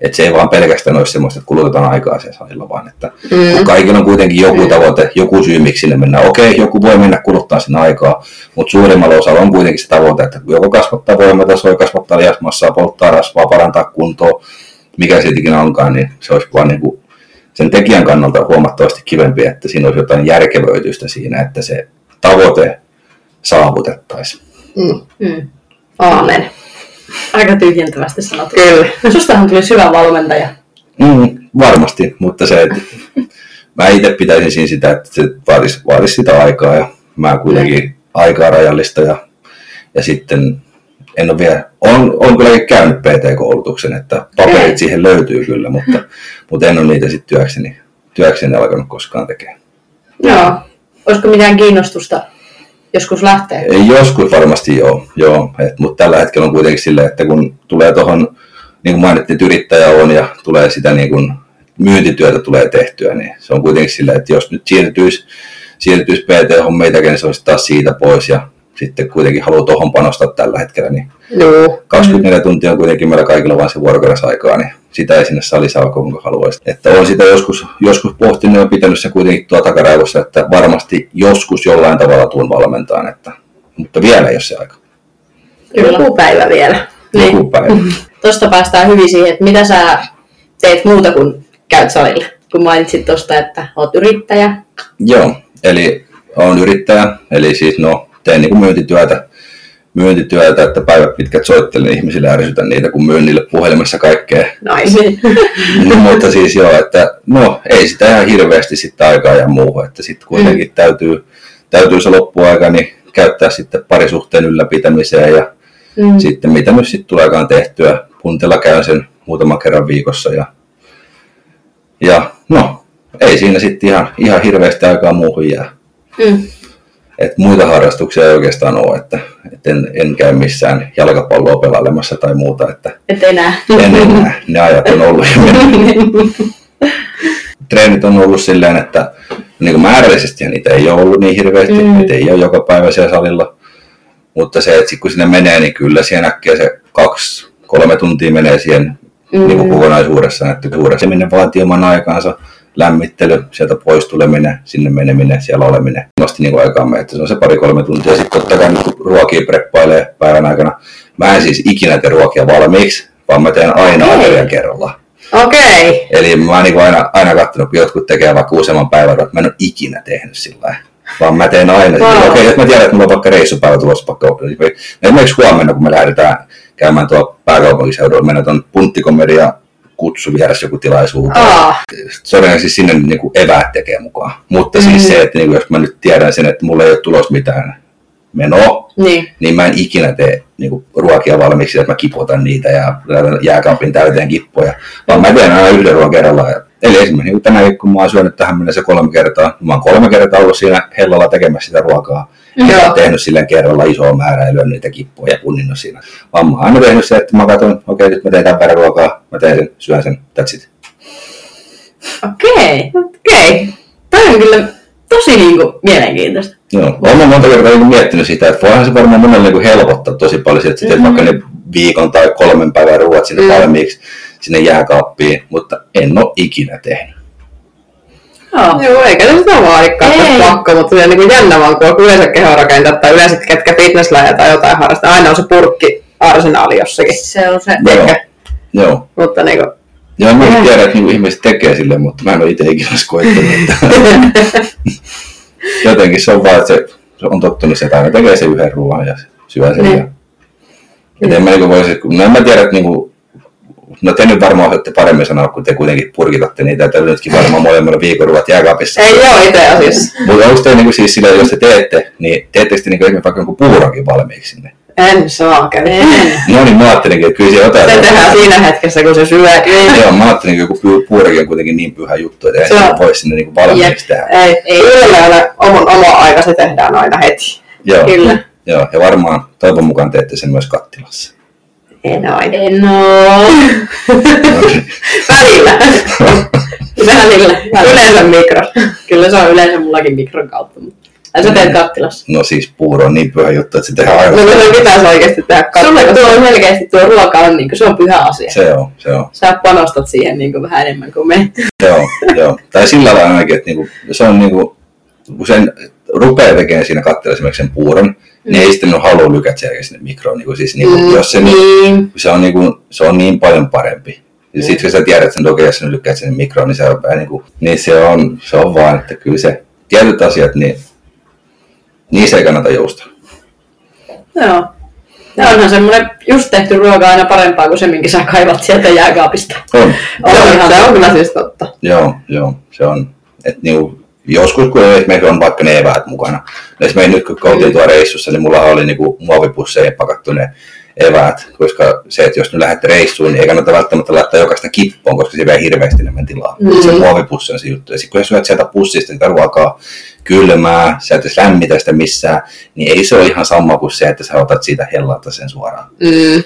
Että se ei vaan pelkästään olisi semmoista, että kulutetaan aikaa siellä salilla, vaan että Mm. kun kaikilla on kuitenkin joku tavoite, joku syy, miksi sinne mennään. Okei, joku voi mennä kuluttaa sinne aikaa, mutta suurimmalla osalla on kuitenkin se tavoite, että joko kasvattaa voimatasoa, kasvattaa lihasmassaa, polttaa rasvaa, parantaa kuntoa, mikä siitä ikinä onkaan, niin se olisi vaan niin kuin sen tekijän kannalta huomattavasti kivempi, että siinä olisi jotain järkevöitystä siinä, että se tavoite saavutettaisiin. Mm. Mm. Aamen. Aika tyhjentävästi sanottu. Kyllä. Sustahan tulisi hyvä valmentaja. Mm, varmasti, mutta se, että mä itse pitäisin siinä sitä, että se vaatisi, vaatisi sitä aikaa ja mä kuitenkin aikaa rajallista ja, ja sitten en ole vielä, on, on kyllä käynyt PT-koulutuksen, että paperit Okei. siihen löytyy kyllä, mutta, mutta en ole niitä sitten työkseni, työkseni alkanut koskaan tekemään. Joo. Olisiko mitään kiinnostusta joskus lähteä? Ei, Joskus varmasti joo, joo et, mutta tällä hetkellä on kuitenkin silleen, että kun tulee tuohon, niin kuin mainittiin, että yrittäjä on ja tulee sitä niin kuin myyntityötä tulee tehtyä, niin se on kuitenkin silleen, että jos nyt siirtyisi, siirtyisi PT-hommia tekemään, niin se olisi taas siitä pois ja sitten kuitenkin haluaa tuohon panostaa tällä hetkellä, niin Joo. 24 tuntia on kuitenkin meillä kaikilla vain se vuorokaudessa aikaa, niin sitä ei sinne salissa saa kuinka haluaisi. Että on sitä joskus, joskus pohtinut ja pitänyt se kuitenkin tuo takaraivossa, että varmasti joskus jollain tavalla tuun valmentaan, että, mutta vielä ei ole se aika. Joku päivä vielä. Niin. Joku päivä. Tuosta päästään hyvin siihen, että mitä sä teet muuta kuin käyt salilla. Kun mainitsit tuosta, että oot yrittäjä. Joo, eli olen yrittäjä, eli siis no, teen niin myyntityötä, myyntityötä, että päivät pitkät soittelen ihmisille ja ärsytän niitä, kun myyn niille puhelimessa kaikkea. Naisi. No, mutta siis joo, että no ei sitä ihan hirveästi sitten aikaa ja muuhun, että sitten kuitenkin mm. täytyy, täytyy se loppuaika niin käyttää sitten parisuhteen ylläpitämiseen ja mm. sitten mitä nyt sitten tuleekaan tehtyä. Puntilla käyn sen muutaman kerran viikossa ja, ja no ei siinä sitten ihan, ihan hirveästi aikaa muuhun jää. Mm. Et muita harrastuksia ei oikeastaan ole, että et en, en käy missään jalkapalloa pelailemassa tai muuta, että Et enää. en enää. Ne ajat on ollut jo. Treenit on ollut silleen, että niin kuin määrällisesti niitä ei ole ollut niin hirveästi, mm. niitä ei ole joka päivä siellä salilla. Mutta se, että sit kun sinne menee, niin kyllä siihen äkkiä se kaksi, kolme tuntia menee siihen mm. niin kuin kokonaisuudessaan. Että suuressa minne vaatii oman aikaansa lämmittely, sieltä pois tuleminen, sinne meneminen, siellä oleminen. Nosti niin aikaamme, että se on se pari-kolme tuntia. Sitten totta kai nyt kun ruokia preppailee päivän aikana. Mä en siis ikinä tee ruokia valmiiksi, vaan mä teen aina Okei. aterian kerrallaan. Okei. Okay. Eli mä oon niin aina, aina katsonut, kun jotkut tekee vaikka useamman päivän, että mä en ole ikinä tehnyt sillä lailla. Vaan mä teen aina. Wow. Okei, okay, jos mä tiedän, että mulla on vaikka reissupäivä tulossa, vaikka esimerkiksi huomenna, kun me lähdetään käymään tuolla pääkaupunkiseudulla, mennään tuon punttikomedia kutsu vieressä joku tilaisuus. Aa. Todennäköisesti sinne niin kuin eväät tekee mukaan. Mutta Mm. siis se, että niin kuin, jos mä nyt tiedän sen, että mulla ei ole tulos mitään menoa, Niin. niin mä en ikinä tee niin kuin, ruokia valmiiksi, että mä kipotan niitä ja laitan jääkaapin täyteen kippoja, vaan mä teen aina yhden ruoan kerrallaan. Eli esimerkiksi niin tänään, kun mä oon syönyt tähän mennessä kolme kertaa, niin mä oon kolme kertaa ollut siinä hellalla tekemässä sitä ruokaa. Ja Joo. oon tehnyt silleen kerralla isoa määrää ja lyönyt niitä kippoja ja punninnut siinä. Vaan mä oon aina tehnyt se, että mä katson, okei, okay, nyt mä teen tämän ruokaa, mä teen sen, syön sen, that's it. Okei. Okei. Toi on kyllä tosi niinku mielenkiintoista. Joo, olen monta kertaa niin miettinyt sitä, että voihan se varmaan monelle niin helpottaa tosi paljon, että sitten mm-hmm. vaikka ne viikon tai kolmen päivän ruoat sinne Mm. mm. valmiiksi sinne jääkaappiin, mutta en ole ikinä tehnyt. Joo. Joo, eikä se sitä vaadikaan, että Ei. pakko, mutta se on niin jännä vaan, kun on yleensä kehorakentaa tai yleensä ketkä fitnesslajeja tai jotain harrastaa, aina on se purkki arsenaali jossakin. Se on se. Joo. Ehkä. Joo. Mutta niin kuin, Joo, mä en tiedä, että niin ihmiset tekee sille, mutta mä en ole itse ikinä että Jotenkin se on vaan, että se, se on tottunut se, että aina tekee se yhden ruoan ja syö sen. Niin. Ja, et en mä niin voisi, kun, no en mä tiedä, että niin kuin, no te nyt varmaan osaatte paremmin sanoa, kun te kuitenkin purkitatte niitä, että nytkin varmaan molemmilla viikon ruoat jääkaapissa. ei ole itse asiassa. Mutta onko te niinku siis sillä, jos te teette, niin teettekö te niinku esimerkiksi vaikka jonkun puuronkin valmiiksi sinne? En saa käydä. No niin, mä ajattelinkin, että kyllä se jotain... Se tehdään siinä hetkessä, kun se syö. Joo, mä ajattelin, että joku pu- puurikin on kuitenkin niin pyhä juttu, että ei Se on. voi sinne niinku valmiiksi tehdä. Ei, ei. Yhdellä ole oman oma aika, se tehdään aina heti. Joo, Kyllä. joo, ja varmaan toivon mukaan teette sen myös kattilassa. En aina. En oo. Välillä. Välillä. Yleensä mikro. Kyllä se on yleensä mullakin mikron kautta. Mutta... Ai sä teet kattilassa. No siis puuro on niin pyhä juttu, että se tehdään No aivan. se pitäisi oikeasti tehdä Sulle kattilassa. tuo on selkeästi tuo ruoka on, niin se on pyhä asia. Se on, se on. Sä panostat siihen niin vähän enemmän kuin me. Joo, joo. Tai sillä lailla ainakin, että niinku, se on niinku, kun sen rupeaa tekemään siinä kattilassa esimerkiksi sen puuron, mm. niin ei sitten ole halua lykätä sen sinne mikroon. Niinku, siis, niinku, Mm, jos se, Niin. se, on, niinku, se on niin paljon parempi. Ja sitten kun sä tiedät sen toki, jos sä nyt lykkäät sen mikroon, niin se on, vähän niinku, niin se on, se on vaan, että kyllä se tietyt asiat, niin niissä ei kannata joustaa. Joo. Ja onhan semmoinen just tehty ruoka aina parempaa kuin se, minkä sä kaivat sieltä jääkaapista. On. On Joo, ihan se on kyllä siis totta. Joo, joo, se on. Et niinku, joskus kun esimerkiksi on vaikka ne eväät mukana. Esimerkiksi nyt kun oltiin tuolla reissussa, niin mulla oli niinku muovipusseja pakattu ne eväät, koska se, että jos nyt lähdette reissuun, niin ei kannata välttämättä laittaa jokaista kippoon, koska se vie hirveästi enemmän tilaa. Mm. Se muovipussi on se juttu. Ja sitten kun sä syöt sieltä pussista sitä ruokaa kylmää, sä et lämmitä sitä missään, niin ei se ole ihan sama kuin se, että sä otat siitä hellalta sen suoraan. Mm,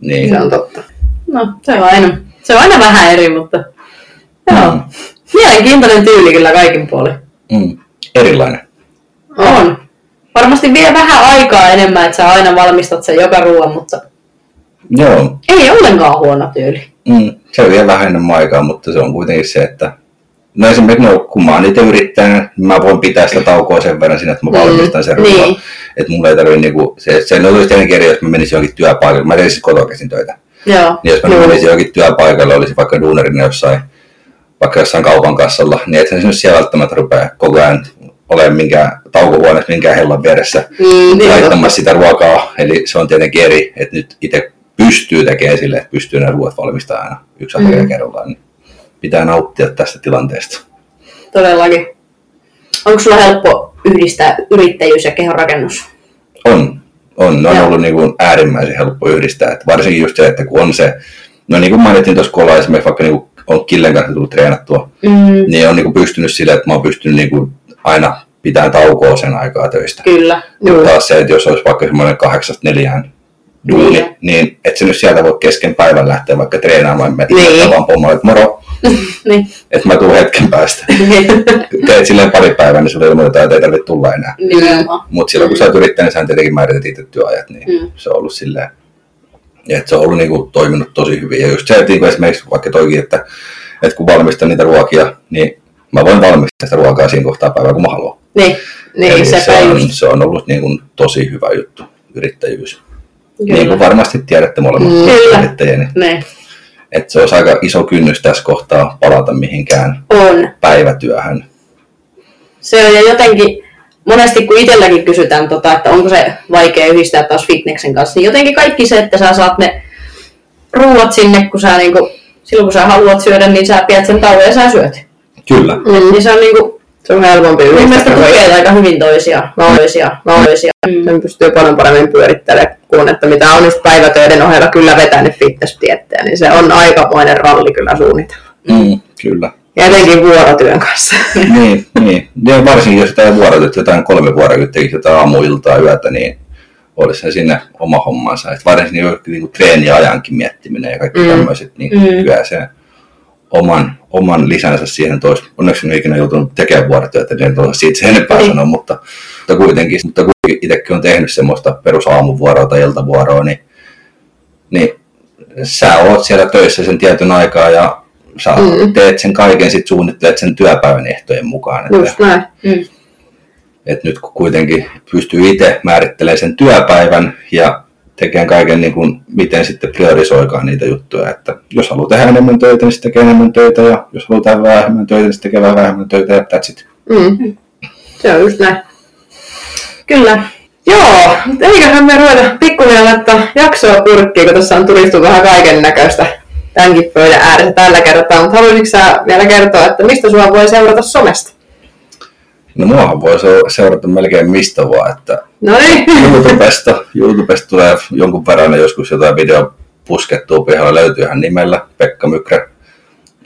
Niin. se on totta. No, se on aina, se on aina vähän eri, mutta joo. Mm. Mielenkiintoinen tyyli kyllä kaikin puolin. Mm. Erilainen. On. Varmasti vie vähän aikaa enemmän, että sä aina valmistat sen joka ruoan, mutta Joo, ei ollenkaan huono tyyli. mm, se vie vähän enemmän aikaa, mutta se on kuitenkin se, että No esimerkiksi no, kun mä oon itse yrittäjänä, niin mä voin pitää sitä taukoa sen verran siinä, että mä valmistan sen ruoan. niin. Että mulla ei tarvitse niinku, se, se olisi tietenkin eri, jos mä menisin johonkin työpaikalle. Mä tein siis kotoa käsin töitä. Joo. Niin jos mä Joo. menisin johonkin työpaikalle, olisi vaikka duunerina jossain, vaikka jossain kaupan kassalla, niin ethän se nyt siellä välttämättä rupea koko ajan olemaan minkään taukohuoneessa minkään hellan vieressä Mm, niin, laittamassa sitä ruokaa. Eli se on tietenkin eri, että nyt itse pystyy tekemään sille, että pystyy nämä ruoat valmistamaan aina yksi asia Mm. kerrallaan. Niin pitää nauttia tästä tilanteesta. Todellakin. Onko sulla helppo yhdistää yrittäjyys ja kehonrakennus? On, on. Ne on ollut niin kuin äärimmäisen helppo yhdistää. Että varsinkin just se, että kun on se, no niin kuin mainittiin tuossa, kun ollaan esimerkiksi vaikka niin kuin on Killen kanssa tullut treenattua, Mm, niin on niin kuin pystynyt sille, että mä oon pystynyt niin kuin aina pitää taukoa sen aikaa töistä. kyllä. Mutta taas se, että jos olisi vaikka semmoinen kahdeksasta neljään duuni, Niin. niin, niin et se nyt sieltä voi kesken päivän lähteä vaikka treenaamaan, mä Niin. niin. vaan pommalle, että moro, niin. että mä tuun hetken päästä. Teet silleen pari päivää, niin sulle ilmoitetaan, että ei tarvitse tulla enää. Mutta silloin kun sä oot yrittänyt, niin sä tietenkin määrität itse työajat, niin mm. se on ollut silleen, että se on ollut niinku toiminut tosi hyvin. Ja just se, että niinku esimerkiksi vaikka toikin, että, että kun valmistan niitä ruokia, niin mä voin valmistaa sitä ruokaa siinä kohtaa päivää, kun mä haluan. Niin, niin Eli sepä se, on, just. se on ollut niinku tosi hyvä juttu, yrittäjyys. Kyllä. Niin kuin varmasti tiedätte molemmat Mm. Yrittäjiä, niin Niin. että se olisi aika iso kynnys tässä kohtaa palata mihinkään On. päivätyöhön. Se on ja jotenkin, monesti kun itselläkin kysytään, tota, että onko se vaikea yhdistää taas fitneksen kanssa, niin jotenkin kaikki se, että sä saat ne ruuat sinne, kun sä niinku, silloin kun sä haluat syödä, niin sä pidät sen tauon ja sä syöt. Kyllä. Mm. Niin se on niinku, Se on helpompi mun mielestä yhdistää. tukee aika hyvin toisiaan. No. toisiaan. No. toisiaan. Mm. Sen pystyy paljon paremmin pyörittelemään kuin että mitä on just päivätöiden ohella kyllä vetänyt fitness-diettejä, niin se on aikamoinen ralli kyllä suunnitella. Mm, kyllä. Ja etenkin vuorotyön kanssa. niin, niin. Ja varsinkin jos jotain vuorotyötä, jotain kolme vuorotyötä, tekisi jotain aamuiltaa, yötä, niin olisi se sinne oma hommansa. Et varsinkin jo niin treeniajankin miettiminen ja kaikki Mm. mm. tämmöiset, niin Mm. mm. kyllä se oman, oman lisänsä siihen toisi. Onneksi en ole ikinä joutunut tekemään vuorotyötä, niin en osaa siitä sen enempää Niin. sanoa, mutta, mutta kuitenkin, mutta kuitenkin itsekin on tehnyt semmoista perusaamuvuoroa tai iltavuoroa, niin, niin sä oot siellä töissä sen tietyn aikaa ja sä Mm. teet sen kaiken, sit suunnittelet sen työpäivän ehtojen mukaan. Että, Just näin. Mm. että nyt kun kuitenkin pystyy itse määrittelemään sen työpäivän ja tekemään kaiken niin kuin, miten sitten priorisoikaan niitä juttuja. Että jos haluaa tehdä enemmän töitä, niin sitten tekee enemmän töitä ja jos haluaa tehdä vähemmän töitä, niin sitten tekee vähemmän töitä ja that's it. Mm. Se on just näin. Kyllä. Joo, mutta eiköhän me ruveta pikkuhiljaa laittaa jaksoa purkkiin, kun tässä on turistu vähän kaiken näköistä tämänkin pöydän ääressä tällä kertaa. Mutta haluaisitko sä vielä kertoa, että mistä sua voi seurata somesta? No muahan voi se- seurata melkein mistä vaan, että No niin. YouTubesta, YouTubesta tulee jonkun verran joskus jotain video puskettua pihalla, löytyy ihan nimellä Pekka Mykrä.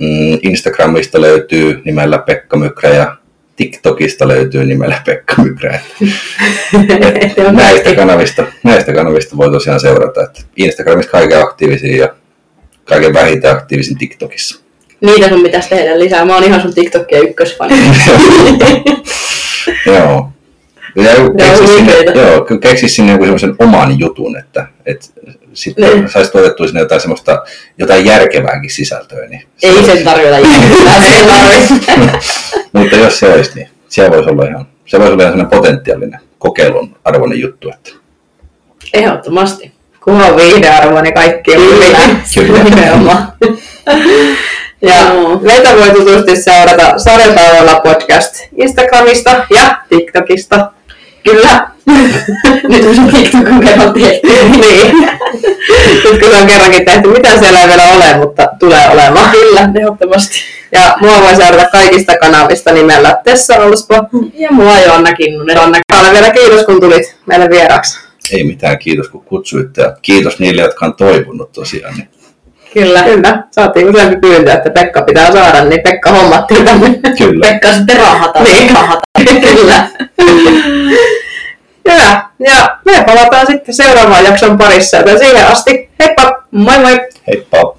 Mm, Instagramista löytyy nimellä Pekka Mykrä ja TikTokista löytyy nimellä Pekka Mykrä. Näistä, kanavista, näistä kanavista voi tosiaan seurata. Että Instagramissa kaiken aktiivisia ja kaiken vähiten aktiivisin TikTokissa. Niitä sun pitäisi tehdä lisää. Mä oon ihan sun TikTokia ykkösfani. joo. Ja keksis sinne, joo, keksis sinne joku semmoisen oman jutun, että, että sitten Niin. saisi tuotettua sinne jotain semmoista, jotain järkevääkin sisältöä. Niin se Ei sen. Sen tarvitse. Mutta jos se olisi, niin siellä voisi olla ihan, se voisi olla ihan semmoinen potentiaalinen kokeilun arvoinen juttu. Että Ehdottomasti. Kunhan viihdearvoinen kaikki on Kyllä. Kyllä. Nimenomaan. Ja Joo. meitä voi tutusti seurata Sarjatauolla podcast Instagramista ja TikTokista. Kyllä. Nyt on se TikTok on kerran tehty. niin. Nyt kun se on kerrankin tehty, mitä siellä ei vielä ole, mutta tulee olemaan. Kyllä, ehdottomasti. Ja mua voi seurata kaikista kanavista nimellä Tessa Olspo. Ja mua jo Anna Kinnunen. Anna Anna vielä kiitos, kun tulit meille vieraaksi. Ei mitään, kiitos kun kutsuitte ja kiitos niille, jotka on toivonut tosiaan. Niin Kyllä. Kyllä, saatiin useampi pyyntö, että Pekka pitää saada, niin Pekka hommattiin tänne. kyllä. Pekka sitten rahata. Niin. rahata. Kyllä. Hyvä. Ja me palataan sitten seuraavaan jakson parissa. Joten siihen asti, heippa! Moi moi! Heippa!